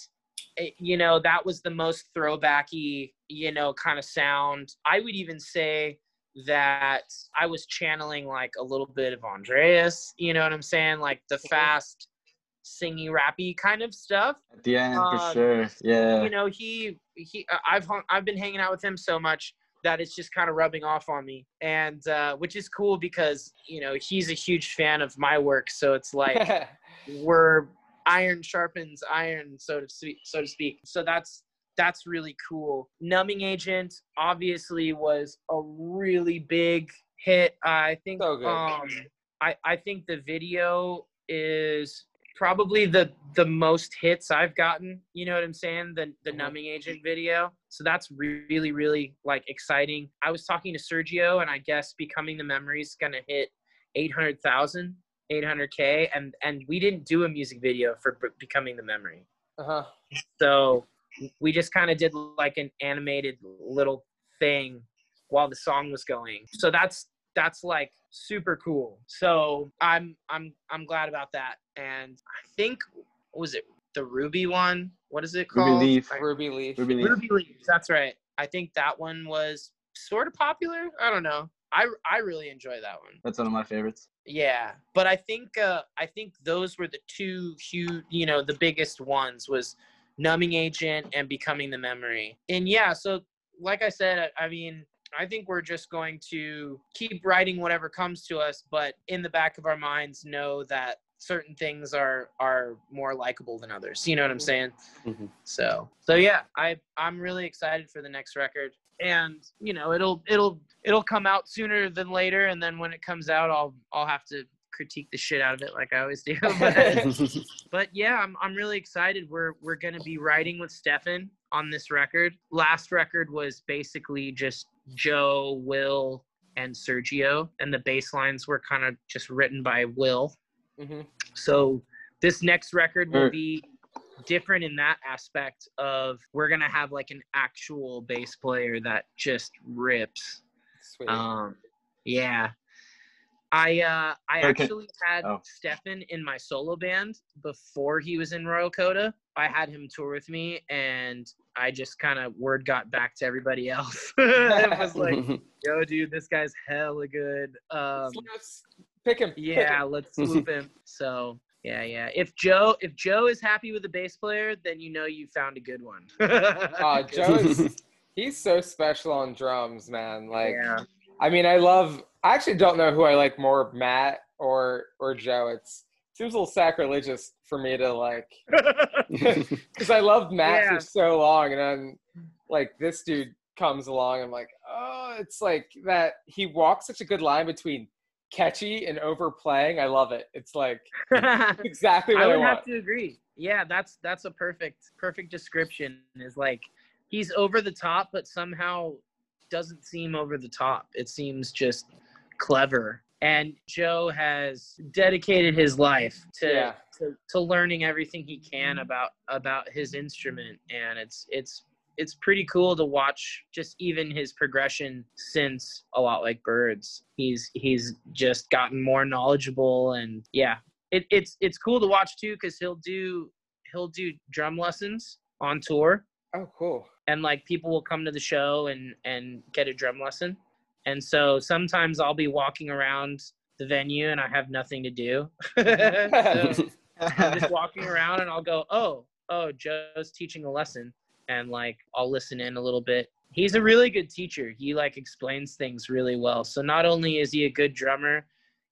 it, you know that was the most throwbacky you know kind of sound i would even say that i was channeling like a little bit of andreas you know what i'm saying like the fast singy rappy kind of stuff At the end, for Um, sure. Yeah. you know he he uh, i've hung, i've been hanging out with him so much that it's just kind of rubbing off on me. And uh, which is cool because you know he's a huge fan of my work. So it's like we're iron sharpens iron so to speak so to speak. So that's that's really cool. Numbing agent obviously was a really big hit. I think So um i i think the video is probably the the most hits i've gotten you know what i'm saying? The the Mhm. numbing agent video. So that's really really like exciting. I was talking to sergio and i guess becoming the memories gonna hit 800000 800k and and we didn't do a music video for B- becoming the memory. Uh-huh. so we just kind of did like an animated little thing while the song was going. So that's that's like super cool so i'm i'm i'm glad about that and i think was it the ruby one what is it called? Ruby called Leaf. I- Ruby Leaf. Ruby Leaf. ruby leaf. that's right i think that one was sort of popular i don't know i i really enjoy that one That's one of my favorites. yeah, but I think uh, I think those were the two huge, you know, the biggest ones was numbing agent and becoming the memory. And yeah, so like I said, I, I mean, I think we're just going to keep writing whatever comes to us, but in the back of our minds, know that certain things are are more likable than others. You know what I'm saying? Mhm. So so yeah, I I'm really excited for the next record, and you know it'll it'll it'll come out sooner than later, and then when it comes out, I'll I'll have to critique the shit out of it like I always do. but, but yeah, I'm I'm really excited. We're we're gonna be writing with Stefan on this record. Last record was basically just Joe, Will, and Sergio, and the bass lines were kind of just written by Will. hmm So this next record will be different in that aspect of we're gonna have like an actual bass player that just rips. Sweet. Um, yeah. I uh, I Okay. actually had Oh. Stefan in my solo band before he was in Royal Coda. I had him tour with me, and I just kind of word got back to everybody else. it was like, yo, dude, this guy's hella good. Um, Let's pick him. pick yeah, him. let's loop him. So yeah, yeah. If Joe if Joe is happy with the bass player, then you know you found a good one. Uh, Joe is he's so special on drums, man. Like yeah. I mean, I love. I actually don't know who I like more, Matt or or Joe. It's seems a little sacrilegious for me to like, because I loved Matt Yeah. for so long, and then like this dude comes along. I'm like, oh, it's like that. He walks such a good line between catchy and overplaying. I love it. It's like exactly what I want. I, would want. have to agree. Yeah, that's that's a perfect perfect description. Is like he's over the top, but somehow doesn't seem over the top. It seems just clever. And Joe has dedicated his life to Yeah. to, to learning everything he can about about his instrument, and it's it's it's pretty cool to watch just even his progression since a lot like birds he's he's just gotten more knowledgeable and yeah it, it's it's cool to watch too because he'll do he'll do drum lessons on tour Oh, cool. And like people will come to the show and and get a drum lesson. And so sometimes i'll be walking around the venue and i have nothing to do. So i'm just walking around and i'll go oh oh joe's teaching a lesson. And like i'll listen in a little bit. He's a really good teacher. He like explains things really well. So not only is he a good drummer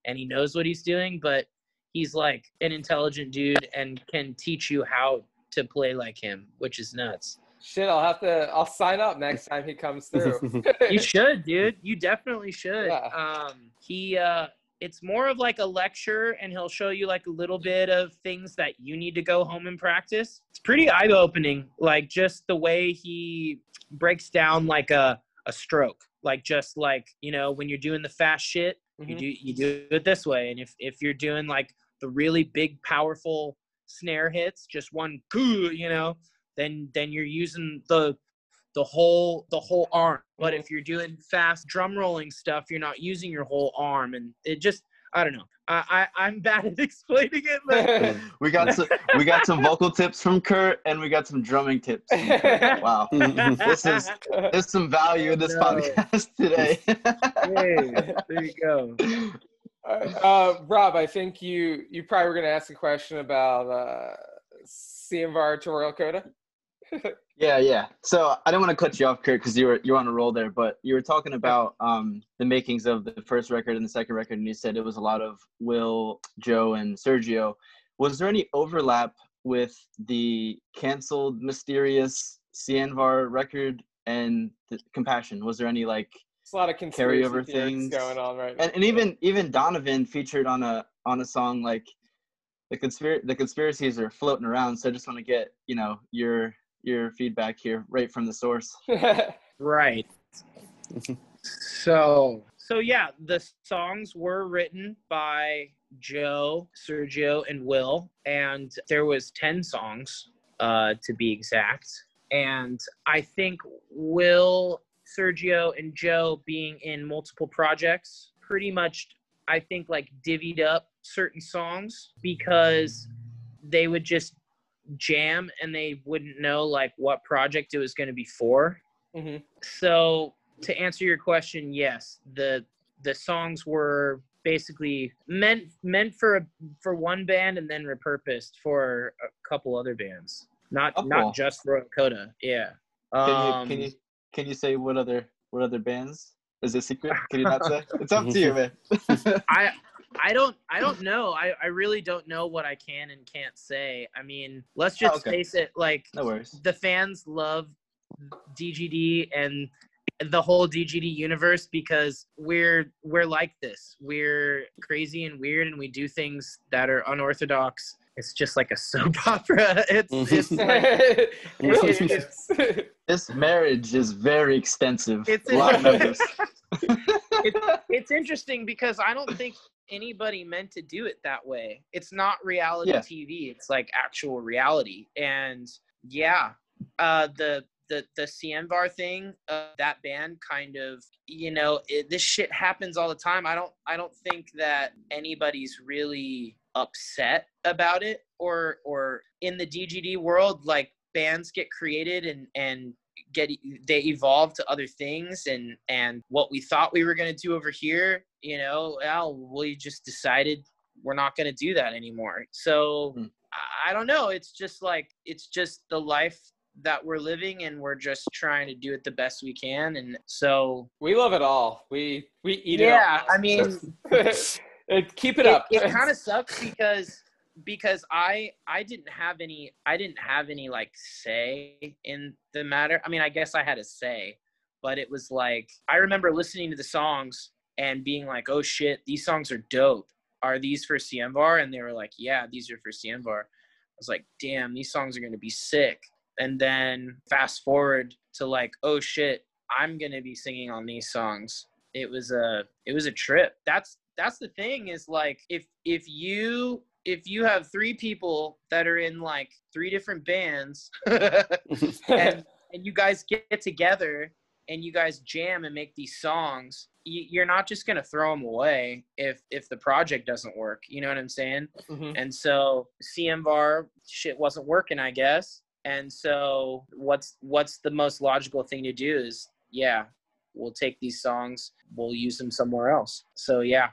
and he knows what he's doing but he's like an intelligent dude and can teach you how to play like him which is nuts Shit, I'll have to. I'll sign up next time he comes through. you should dude you definitely should Yeah. um he uh it's more of like a lecture and he'll show you like a little bit of things that you need to go home and practice it's pretty eye-opening like just the way he breaks down like a a stroke like just like you know when you're doing the fast shit you Mhm. do you do it this way and if if you're doing like the really big powerful snare hits just one goo you know then then you're using the the whole the whole arm but if you're doing fast drum rolling stuff you're not using your whole arm and it just i don't know i, I i'm bad at explaining it but we got some we got some vocal tips from Kurt and we got some drumming tips. Wow. This is there's some value in this No. podcast today. hey, there you go uh, Rob, I think you you probably were going to ask a question about uh, Sianvar to Royal Coda. Yeah, yeah. So I didn't want to cut you off, Kurt, because you were you were on a roll there. But you were talking about um, the makings of the first record and the second record, and you said it was a lot of Will, Joe, and Sergio. Was there any overlap with the canceled, mysterious Sianvar record and the Compassion? Was there any like It's a lot of conspiracy Carryover things. going on right now. and, and even even Donovan featured on a on a song like the conspir the conspiracies are floating around. So I just want to get you know your your feedback here right from the source. Right. so so yeah, the songs were written by Joe, Sergio, and Will, and there was ten songs uh, to be exact. And I think Will, Sergio, and Joe being in multiple projects pretty much I think like divvied up certain songs because they would just jam and they wouldn't know like what project it was going to be for. hmm So to answer your question, yes, the the songs were basically meant meant for a, for one band and then repurposed for a couple other bands. Not Oh, cool. not just Royal Coda. Yeah. Can Um, you can you can you say what other what other bands? Is it secret? Can you not say? It's up to you, man. I I don't I don't know. I, I really don't know what I can and can't say. I mean, let's oh, just Oh, okay. face it, like no worries. the fans love DGD and the whole DGD universe because we're we're like this. We're crazy and weird and we do things that are unorthodox. It's just like a soap opera. It's mm-hmm. it's like it really is. This marriage is very extensive. It's a lot of it's it's interesting because I don't think anybody meant to do it that way. It's not reality Yeah. TV. It's like actual reality. And yeah, uh, the the the Sianvar thing, uh, that band kind of, you know, it, this shit happens all the time. I don't I don't think that anybody's really upset about it or or in the DGD world like bands get created and and get they evolve to other things and and what we thought we were going to do over here you know well we just decided we're not going to do that anymore so Hmm. I- don't know it's just like it's just the life that we're living and we're just trying to do it the best we can and so We love it all. We we eat yeah it. i mean keep it, it, up. it kind of sucks because because I I didn't have any I didn't have any like say in the matter. I mean, I guess I had a say, but it was like I remember listening to the songs and being like, "Oh shit, these songs are dope. Are these for Sianvar?" And they were like, "Yeah, these are for Sianvar." I was like, "Damn, these songs are gonna be sick." And then fast forward to like, "Oh shit, I'm gonna be singing on these songs." It was a it was a trip. That's that's the thing is like if if you if you have three people that are in like three different bands and and you guys get together and you guys jam and make these songs you, you're not just gonna throw them away if if the project doesn't work you know what i'm saying Mhm. and so Sianvar shit wasn't working i guess and so what's what's the most logical thing to do is yeah we'll take these songs we'll use them somewhere else so yeah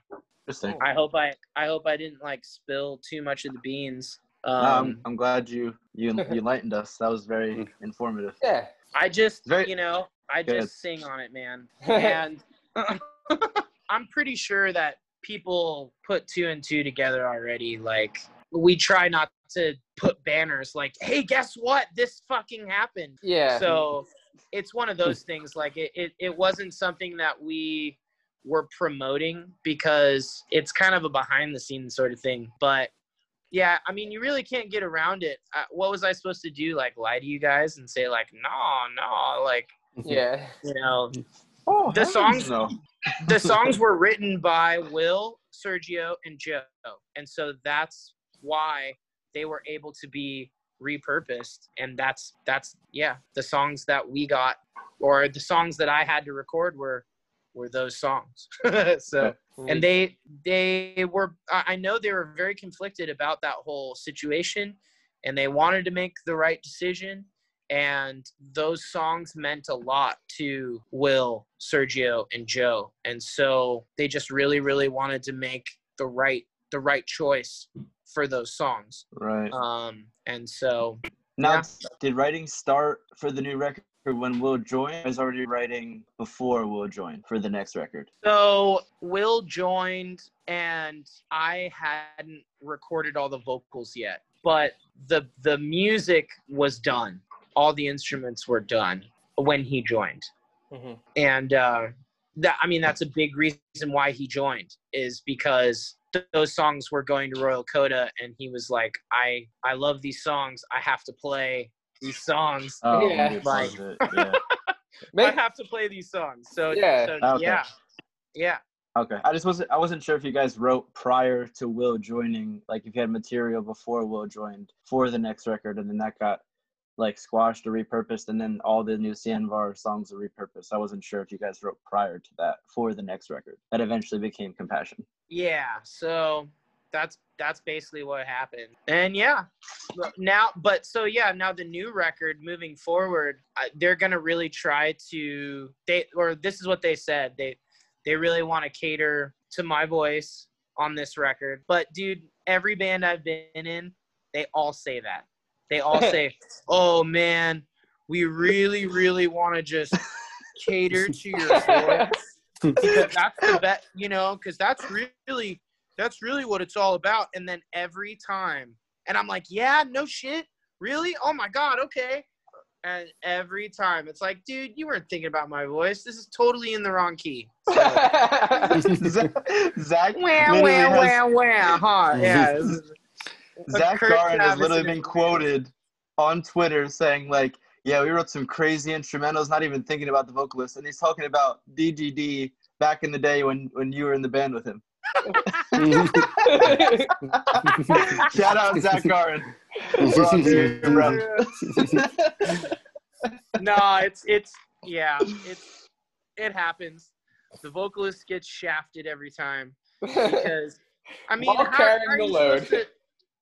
Interesting. I hope I I hope I didn't like spill too much of the beans. Um, No, I'm, I'm glad you you you enlightened us. That was very informative. Yeah. I just Very- you know I Good. just sing on it, man, and I'm pretty sure that people put two and two together already. Like we try not to put banners like, "Hey, guess what? This fucking happened." Yeah. So it's one of those things. Like it, it, it wasn't something that we were promoting because it's kind of a behind the scenes sort of thing. But yeah, I mean, you really can't get around it. Uh, what was I supposed to do? Like lie to you guys and say like, no, no, like yeah. you know, Oh, The songs- no. the songs were written by Will, Sergio, and Joe, and so that's why they were able to be repurposed. And that's that's yeah, the songs that we got, or the songs that I had to record were were those songs. so and they they were I I know they were very conflicted about that whole situation, and they wanted to make the right decision. And those songs meant a lot to Will, Sergio, and Joe, and so they just really, really wanted to make the right the right choice for those songs. Right. Um, and so Now, yeah. did writing start for the new record when Will joined? Or was already writing before Will joined for the next record? So Will joined, and I hadn't recorded all the vocals yet, but the the music was done. All the instruments were done when he joined, Mhm. and uh, that I mean that's a big reason why he joined is because th- those songs were going to Royal Coda, and he was like, I I love these songs. I have to play these songs. Oh, Yeah. Like- it, yeah. I have to play these songs. So Yeah. so, Okay. yeah, yeah. Okay. I just wasn't I wasn't sure if you guys wrote prior to Will joining, like if you had material before Will joined for the next record and then that got like squashed or repurposed and then all the new Sianvar songs were repurposed. I wasn't sure if you guys wrote prior to that for the next record. That eventually became Compassion. Yeah, so that's that's basically what happened. And yeah, now but so yeah, now the new record moving forward, they're to really try to they or this is what they said. They they really want to cater to my voice on this record. But dude, every band I've been in, they all say that. They all say, "Oh man, we really really want to just cater to your voice." because that's the bet, you know, because that's really that's really what it's all about. And then every time, and I'm like, yeah, no shit, really? Oh my god, okay. And every time, it's like, dude, you weren't thinking about my voice. This is totally in the wrong key. Zach, Zach wah has- wah wah, huh? Yeah. This is- Zach Kurt Garn has literally been quoted on Twitter saying like, "Yeah, we wrote some crazy instrumentals, not even thinking about the vocalist." And he's talking about DGD back in the day when when you were in the band with him. Shout out Zach Garren. We're on to you, bro. no, it's it's yeah, it's it happens. The vocalist gets shafted every time because I mean, While how, carrying how are the you load. to-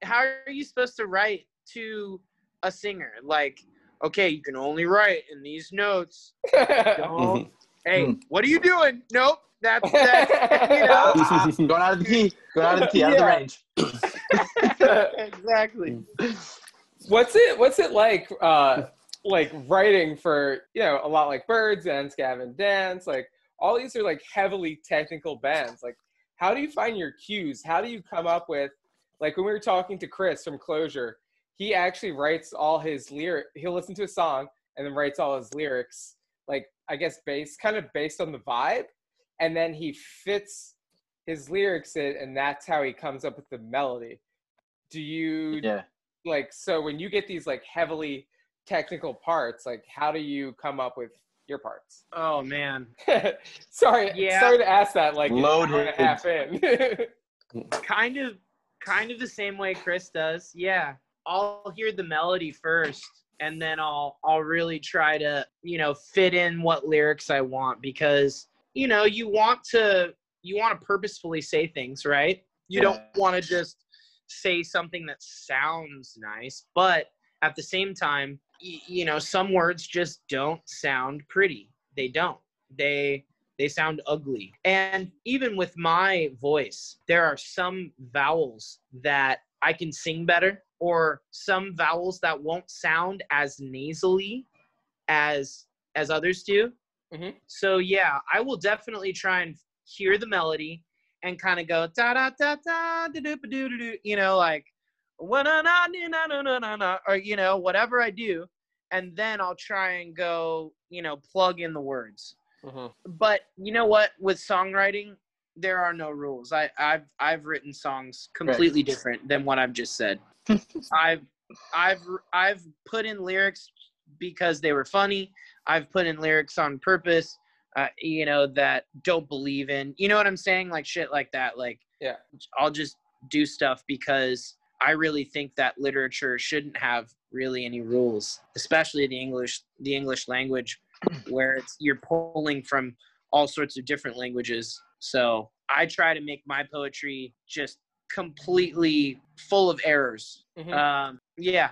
how are you supposed to write to a singer? Like, okay, you can only write in these notes. Don't. hey, Hmm. what are you doing? Nope, that's that's you know. Going out of the key. Going out of the key. Out of the range. exactly. what's it what's it like uh like writing for you know a lot like birds and Gavin dance like all these are like heavily technical bands like how do you find your cues how do you come up with like when we were talking to chris from closure he actually writes all his lyric he'll listen to a song and then writes all his lyrics like i guess based kind of based on the vibe and then he fits his lyrics in and that's how he comes up with the melody do you Yeah. like so when you get these like heavily technical parts like how do you come up with your parts Oh man. sorry Yeah. sorry to ask that like an hour and a Loaded. half in kind of kind of the same way Chris does. Yeah. I'll hear the melody first and then I'll I'll really try to, you know, fit in what lyrics I want because, you know, you want to you want to purposefully say things, right? You don't want to just say something that sounds nice, but at the same time, y- you know, some words just don't sound pretty. They don't. They they sound ugly. And even with my voice, there are some vowels that I can sing better, or some vowels that won't sound as nasally as as others do. Mhm. So yeah, I will definitely try and hear the melody and kind of go da da da da da doo doo doo, you know, like na na na na na na na, or you know, whatever I do, and then I'll try and go, you know, plug in the words Mhm. but you know what? With songwriting there are no rules. I i've i've written songs completely different than what i've just said. I've i've i've put in lyrics because they were funny. I've put in lyrics on purpose uh, you know that don't believe in you know what i'm saying? Like shit like that. Like Yeah. i'll just do stuff because i really think that literature shouldn't have really any rules especially the english the english language where it's you're pulling from all sorts of different languages. So I try to make my poetry just completely full of errors. Mhm. Um, yeah,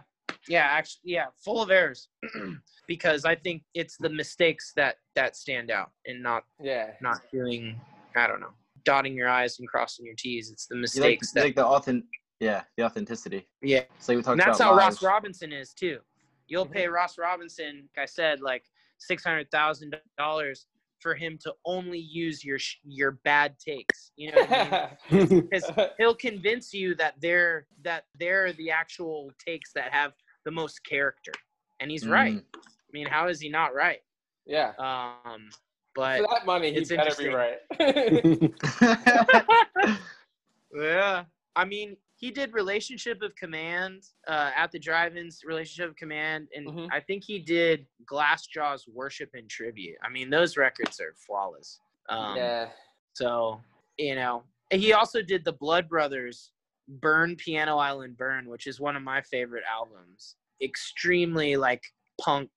yeah, actually, yeah, full of errors, because I think it's the mistakes that that stand out, and not yeah not doing, I don't know, dotting your i's and crossing your t's. It's the You like, mistakes you that, like the authentic. Yeah, the authenticity. yeah, It's like we talked and that's about. how live. Ross Robinson is too. You'll pay Ross Robinson, like I said, like six hundred thousand dollars for him to only use your your bad takes. You know, what I mean? because he'll convince you that they're that they're the actual takes that have the most character, and he's right. Mm. I mean, how is he not right? yeah Um, but for that money he it's better be right Yeah. I mean, he did Relationship of Command uh, at the Drive-Ins, Relationship of Command, and Mhm. I think he did Glassjaw's Worship and Tribute. I mean, those records are flawless. Um, yeah So, you know, he also did the Blood Brothers Burn Piano Island Burn, which is one of my favorite albums. Extremely like punk,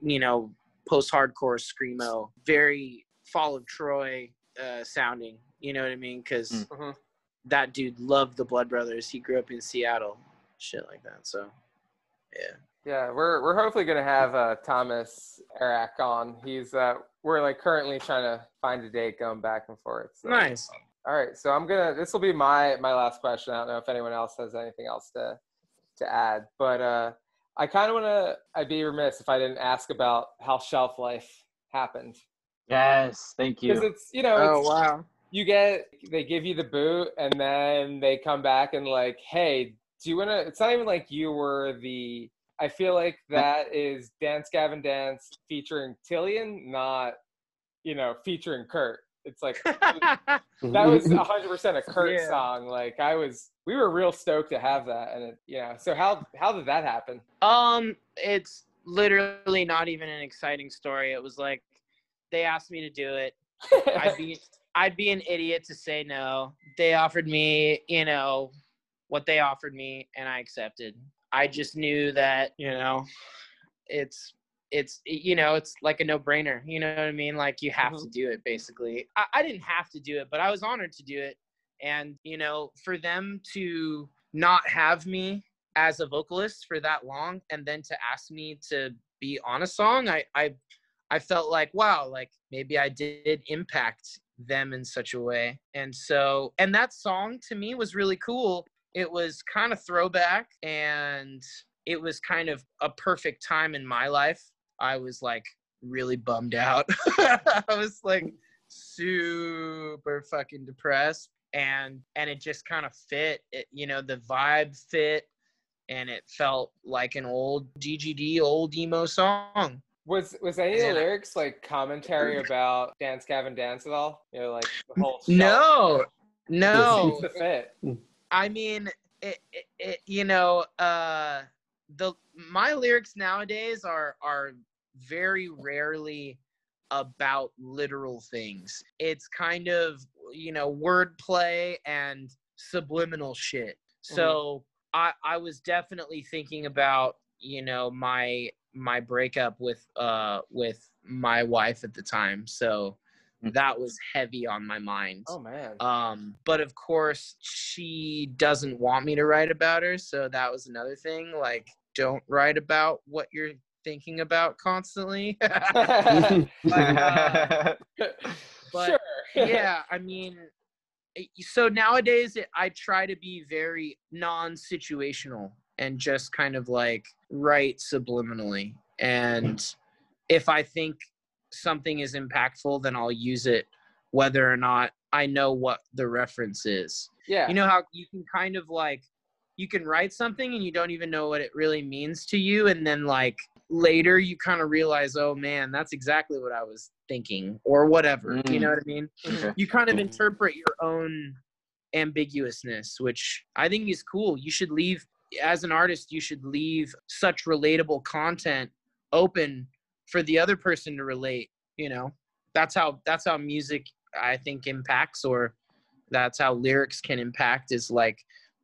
you know, post-hardcore screamo, very Fall of Troy uh, sounding. You know what I mean? Because Mm. That dude loved the Blood Brothers. He grew up in Seattle, shit like that. So, yeah. Yeah, we're we're hopefully gonna have uh, Thomas Erak on. He's uh, we're like currently trying to find a date, going back and forth. So. Nice. All right, so I'm gonna. This will be my my last question. I don't know if anyone else has anything else to to add, but uh, I kind of want to. I'd be remiss if I didn't ask about how shelf life happened yes, thank you. because you. it's you know Oh it's, wow. You get they give you the boot and then they come back and like hey do you want to it's not even like you were the i feel like that is dance gavin dance featuring Tilian not you know featuring kurt it's like that was 100% a kurt Yeah. song like i was we were real stoked to have that and it, you know so how how did that happen Um, it's literally not even an exciting story. It was like they asked me to do it. I'd be I'd be an idiot to say no. They offered me, you know, what they offered me, and I accepted. I just knew that, you know, it's it's you know it's like a no-brainer you know what i mean like you have mm-hmm. to do it basically I, I didn't have to do it but i was honored to do it and you know for them to not have me as a vocalist for that long and then to ask me to be on a song i i i felt like wow like maybe i did impact them in such a way. And so and that song to me was really cool. It was kind of throwback and it was kind of a perfect time in my life. I was like really bummed out. I was like super fucking depressed and and it just kind of fit. It you know the vibe fit and it felt like an old DGD old emo song. Was was any of the lyrics like commentary about Dance Gavin Dance at all? You know, like the whole No. No. the fit. I mean, it, it, it, you know, uh the my lyrics nowadays are are very rarely about literal things. It's kind of, you know, wordplay and subliminal shit. Mm-hmm. So I I was definitely thinking about you know my my breakup with uh with my wife at the time. So mm. that was heavy on my mind. Oh man. Um, but of course she doesn't want me to write about her, so that was another thing. Like, don't write about what you're thinking about constantly. but, uh, but sure. yeah, I mean, so nowadays I try to be very non-situational and just kind of like write subliminally. And if I think something is impactful, then I'll use it whether or not I know what the reference is. Yeah. You know how you can kind of like you can write something and you don't even know what it really means to you and then like later you kind of realize oh man that's exactly what i was thinking or whatever mm. you know what i mean okay. you kind of interpret your own ambiguousness which i think is cool you should leave as an artist you should leave such relatable content open for the other person to relate you know that's how that's how music i think impacts or that's how lyrics can impact is like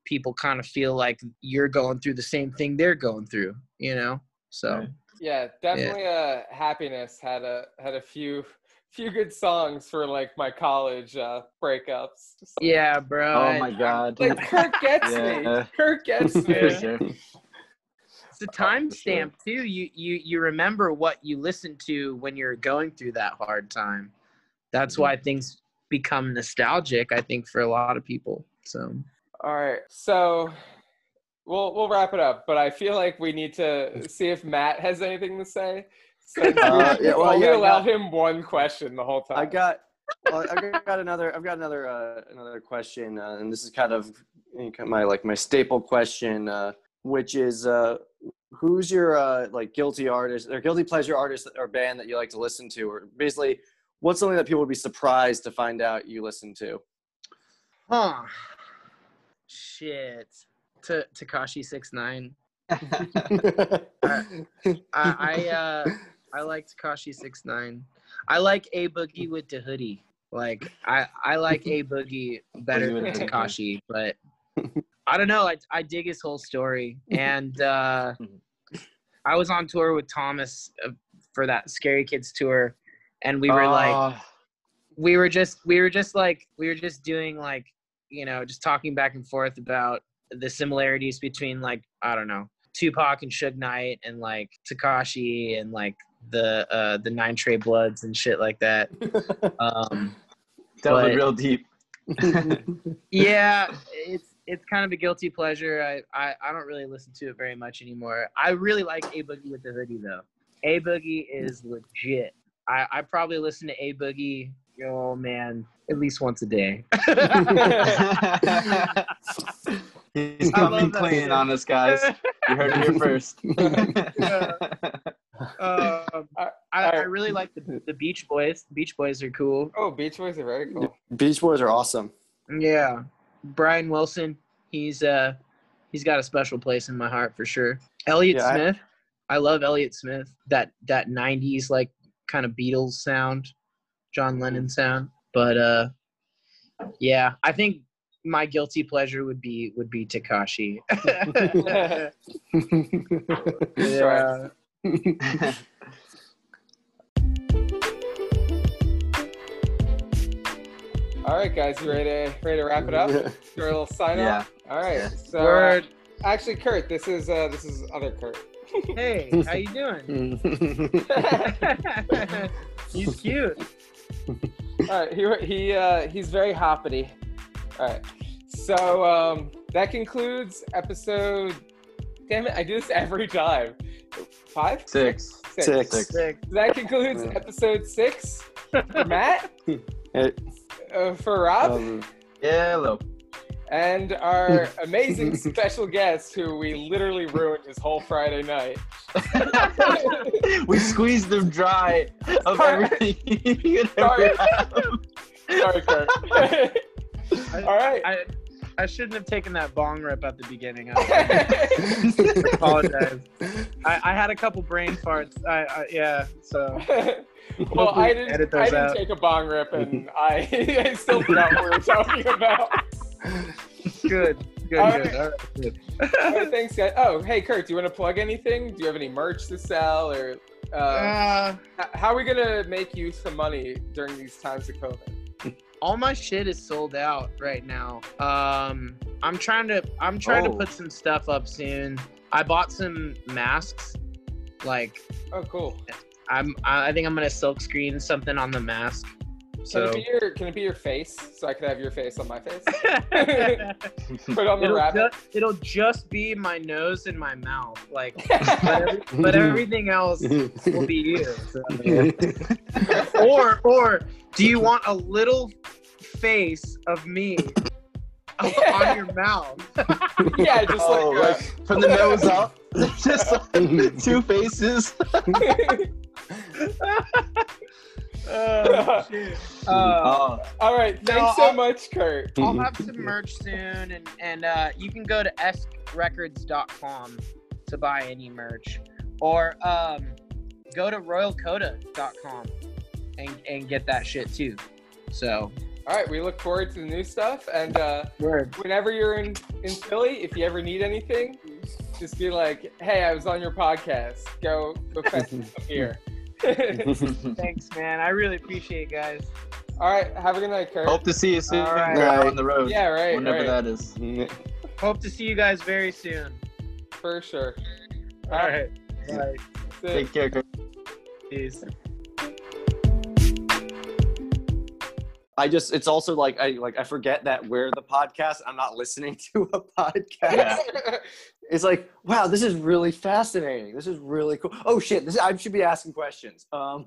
people kind of feel like you're going through the same thing they're going through you know so yeah, definitely. Yeah. Uh, happiness had a had a few few good songs for like my college uh, breakups. So, yeah, bro. Oh my god. Like Kirk gets yeah. me. Kirk gets me. it's a timestamp too. You you you remember what you listened to when you're going through that hard time. That's mm-hmm. why things become nostalgic. I think for a lot of people. So. All right. So we'll we'll wrap it up. But I feel like we need to see if Matt has anything to say. Uh, yeah, well, only yeah, allow got, him one question the whole time. I got. Well, I've got another. I've got another. Uh, another question, uh, and this is kind of my like my staple question, uh, which is, uh, who's your uh, like guilty artist or guilty pleasure artist or band that you like to listen to, or basically, what's something that people would be surprised to find out you listen to? Huh. Shit to Tekashi six nine. I, I uh I like Tekashi six nine. I like a boogie with the hoodie. Like I I like a boogie better than Tekashi, but I don't know. I I dig his whole story, and uh, I was on tour with Thomas uh, for that Scary Kids tour, and we were uh. like, we were just we were just like we were just doing like you know just talking back and forth about the similarities between like I don't know Tupac and Suge Knight and like Tekashi and like the uh the Nine Trey Bloods and shit like that. Um, Delving real deep. yeah, it's it's kind of a guilty pleasure. I, I I don't really listen to it very much anymore. I really like A Boogie with the Hoodie though. A Boogie is legit. I I probably listen to A Boogie. Oh man, at least once a day. He's coming clean on us, guys. You heard it here first. Um, I, I, really like the, the Beach Boys. Beach Boys are cool. Oh, Beach Boys are very cool. Beach Boys are awesome. Yeah, Brian Wilson. He's uh, he's got a special place in my heart for sure. Elliott yeah, Smith. I, I love Elliott Smith. That that '90s like kind of Beatles sound, John Lennon sound. But uh, Yeah, I think my guilty pleasure would be would be Tekashi. Sure. yeah. All right, guys, you ready to ready to wrap it up? Do a little sign Yeah. off. All right. Yeah. So uh, Word. actually, Kurt, this is uh, this is other Kurt. Hey, how you doing? He's cute. All right, he he uh, he's very hoppity. All right, so um, that concludes episode. Damn it, I do this every time. Five, Six. Six. Six. Sick. That concludes Yeah. episode six. For Matt, Hey, uh, for Rob, um, Hello. and our amazing special guest, who we literally ruined his whole Friday night. we squeezed them dry of Sorry. everything you could Sorry. have. Sorry, Kurt. All right. I I shouldn't have taken that bong rip at the beginning. I apologize. I, I had a couple brain farts. I, I yeah. So well, I didn't. edit I didn't out. take a bong rip, and I, I still forgot what we were talking about. good. Good. All good. right. All right. Good. All right, thanks, guys. Oh, hey, Kurt, do you want to plug anything? Do you have any merch to sell, or uh, Uh, how are we gonna make you some money during these times of COVID? All my shit is sold out right now. Um, I'm trying to I'm trying Oh. to put some stuff up soon. I bought some masks. Like Oh, cool. I'm I I think I'm gonna silk screen something on the mask. Can it be your Can it be your face, so I could have your face on my face? Put on the it'll, rabbit. just, it'll just be my nose and my mouth. Like but, every, but everything else will be you. so. or or do you want a little face of me on your mouth? yeah, just Oh, like. uh, like from the nose up, just like two faces. Oh shit. Uh, Oh, All right, No, thanks so I'll- much, Kurt. I'll have some merch soon, and and uh, you can go to eskrecords.com to buy any merch, or um, go to royalcoda.com and and get that shit too. So All right, we look forward to the new stuff, and uh, whenever you're in in Philly, if you ever need anything, just be like, "Hey, I was on your podcast. Go go fetch me some beer." Thanks, man. I really appreciate it, guys. All right, have a good night, Kurt. hope to see you soon All right. out on the road. yeah, right, Whenever right, that is. Hope to see you guys very soon. for sure. All right. Bye. Take care. Chris. Peace. I just it's also like I like I forget that we're the podcast. I'm not listening to a podcast. Yeah. It's like, wow, this is really fascinating. This is really cool. Oh shit, this I should be asking questions. Um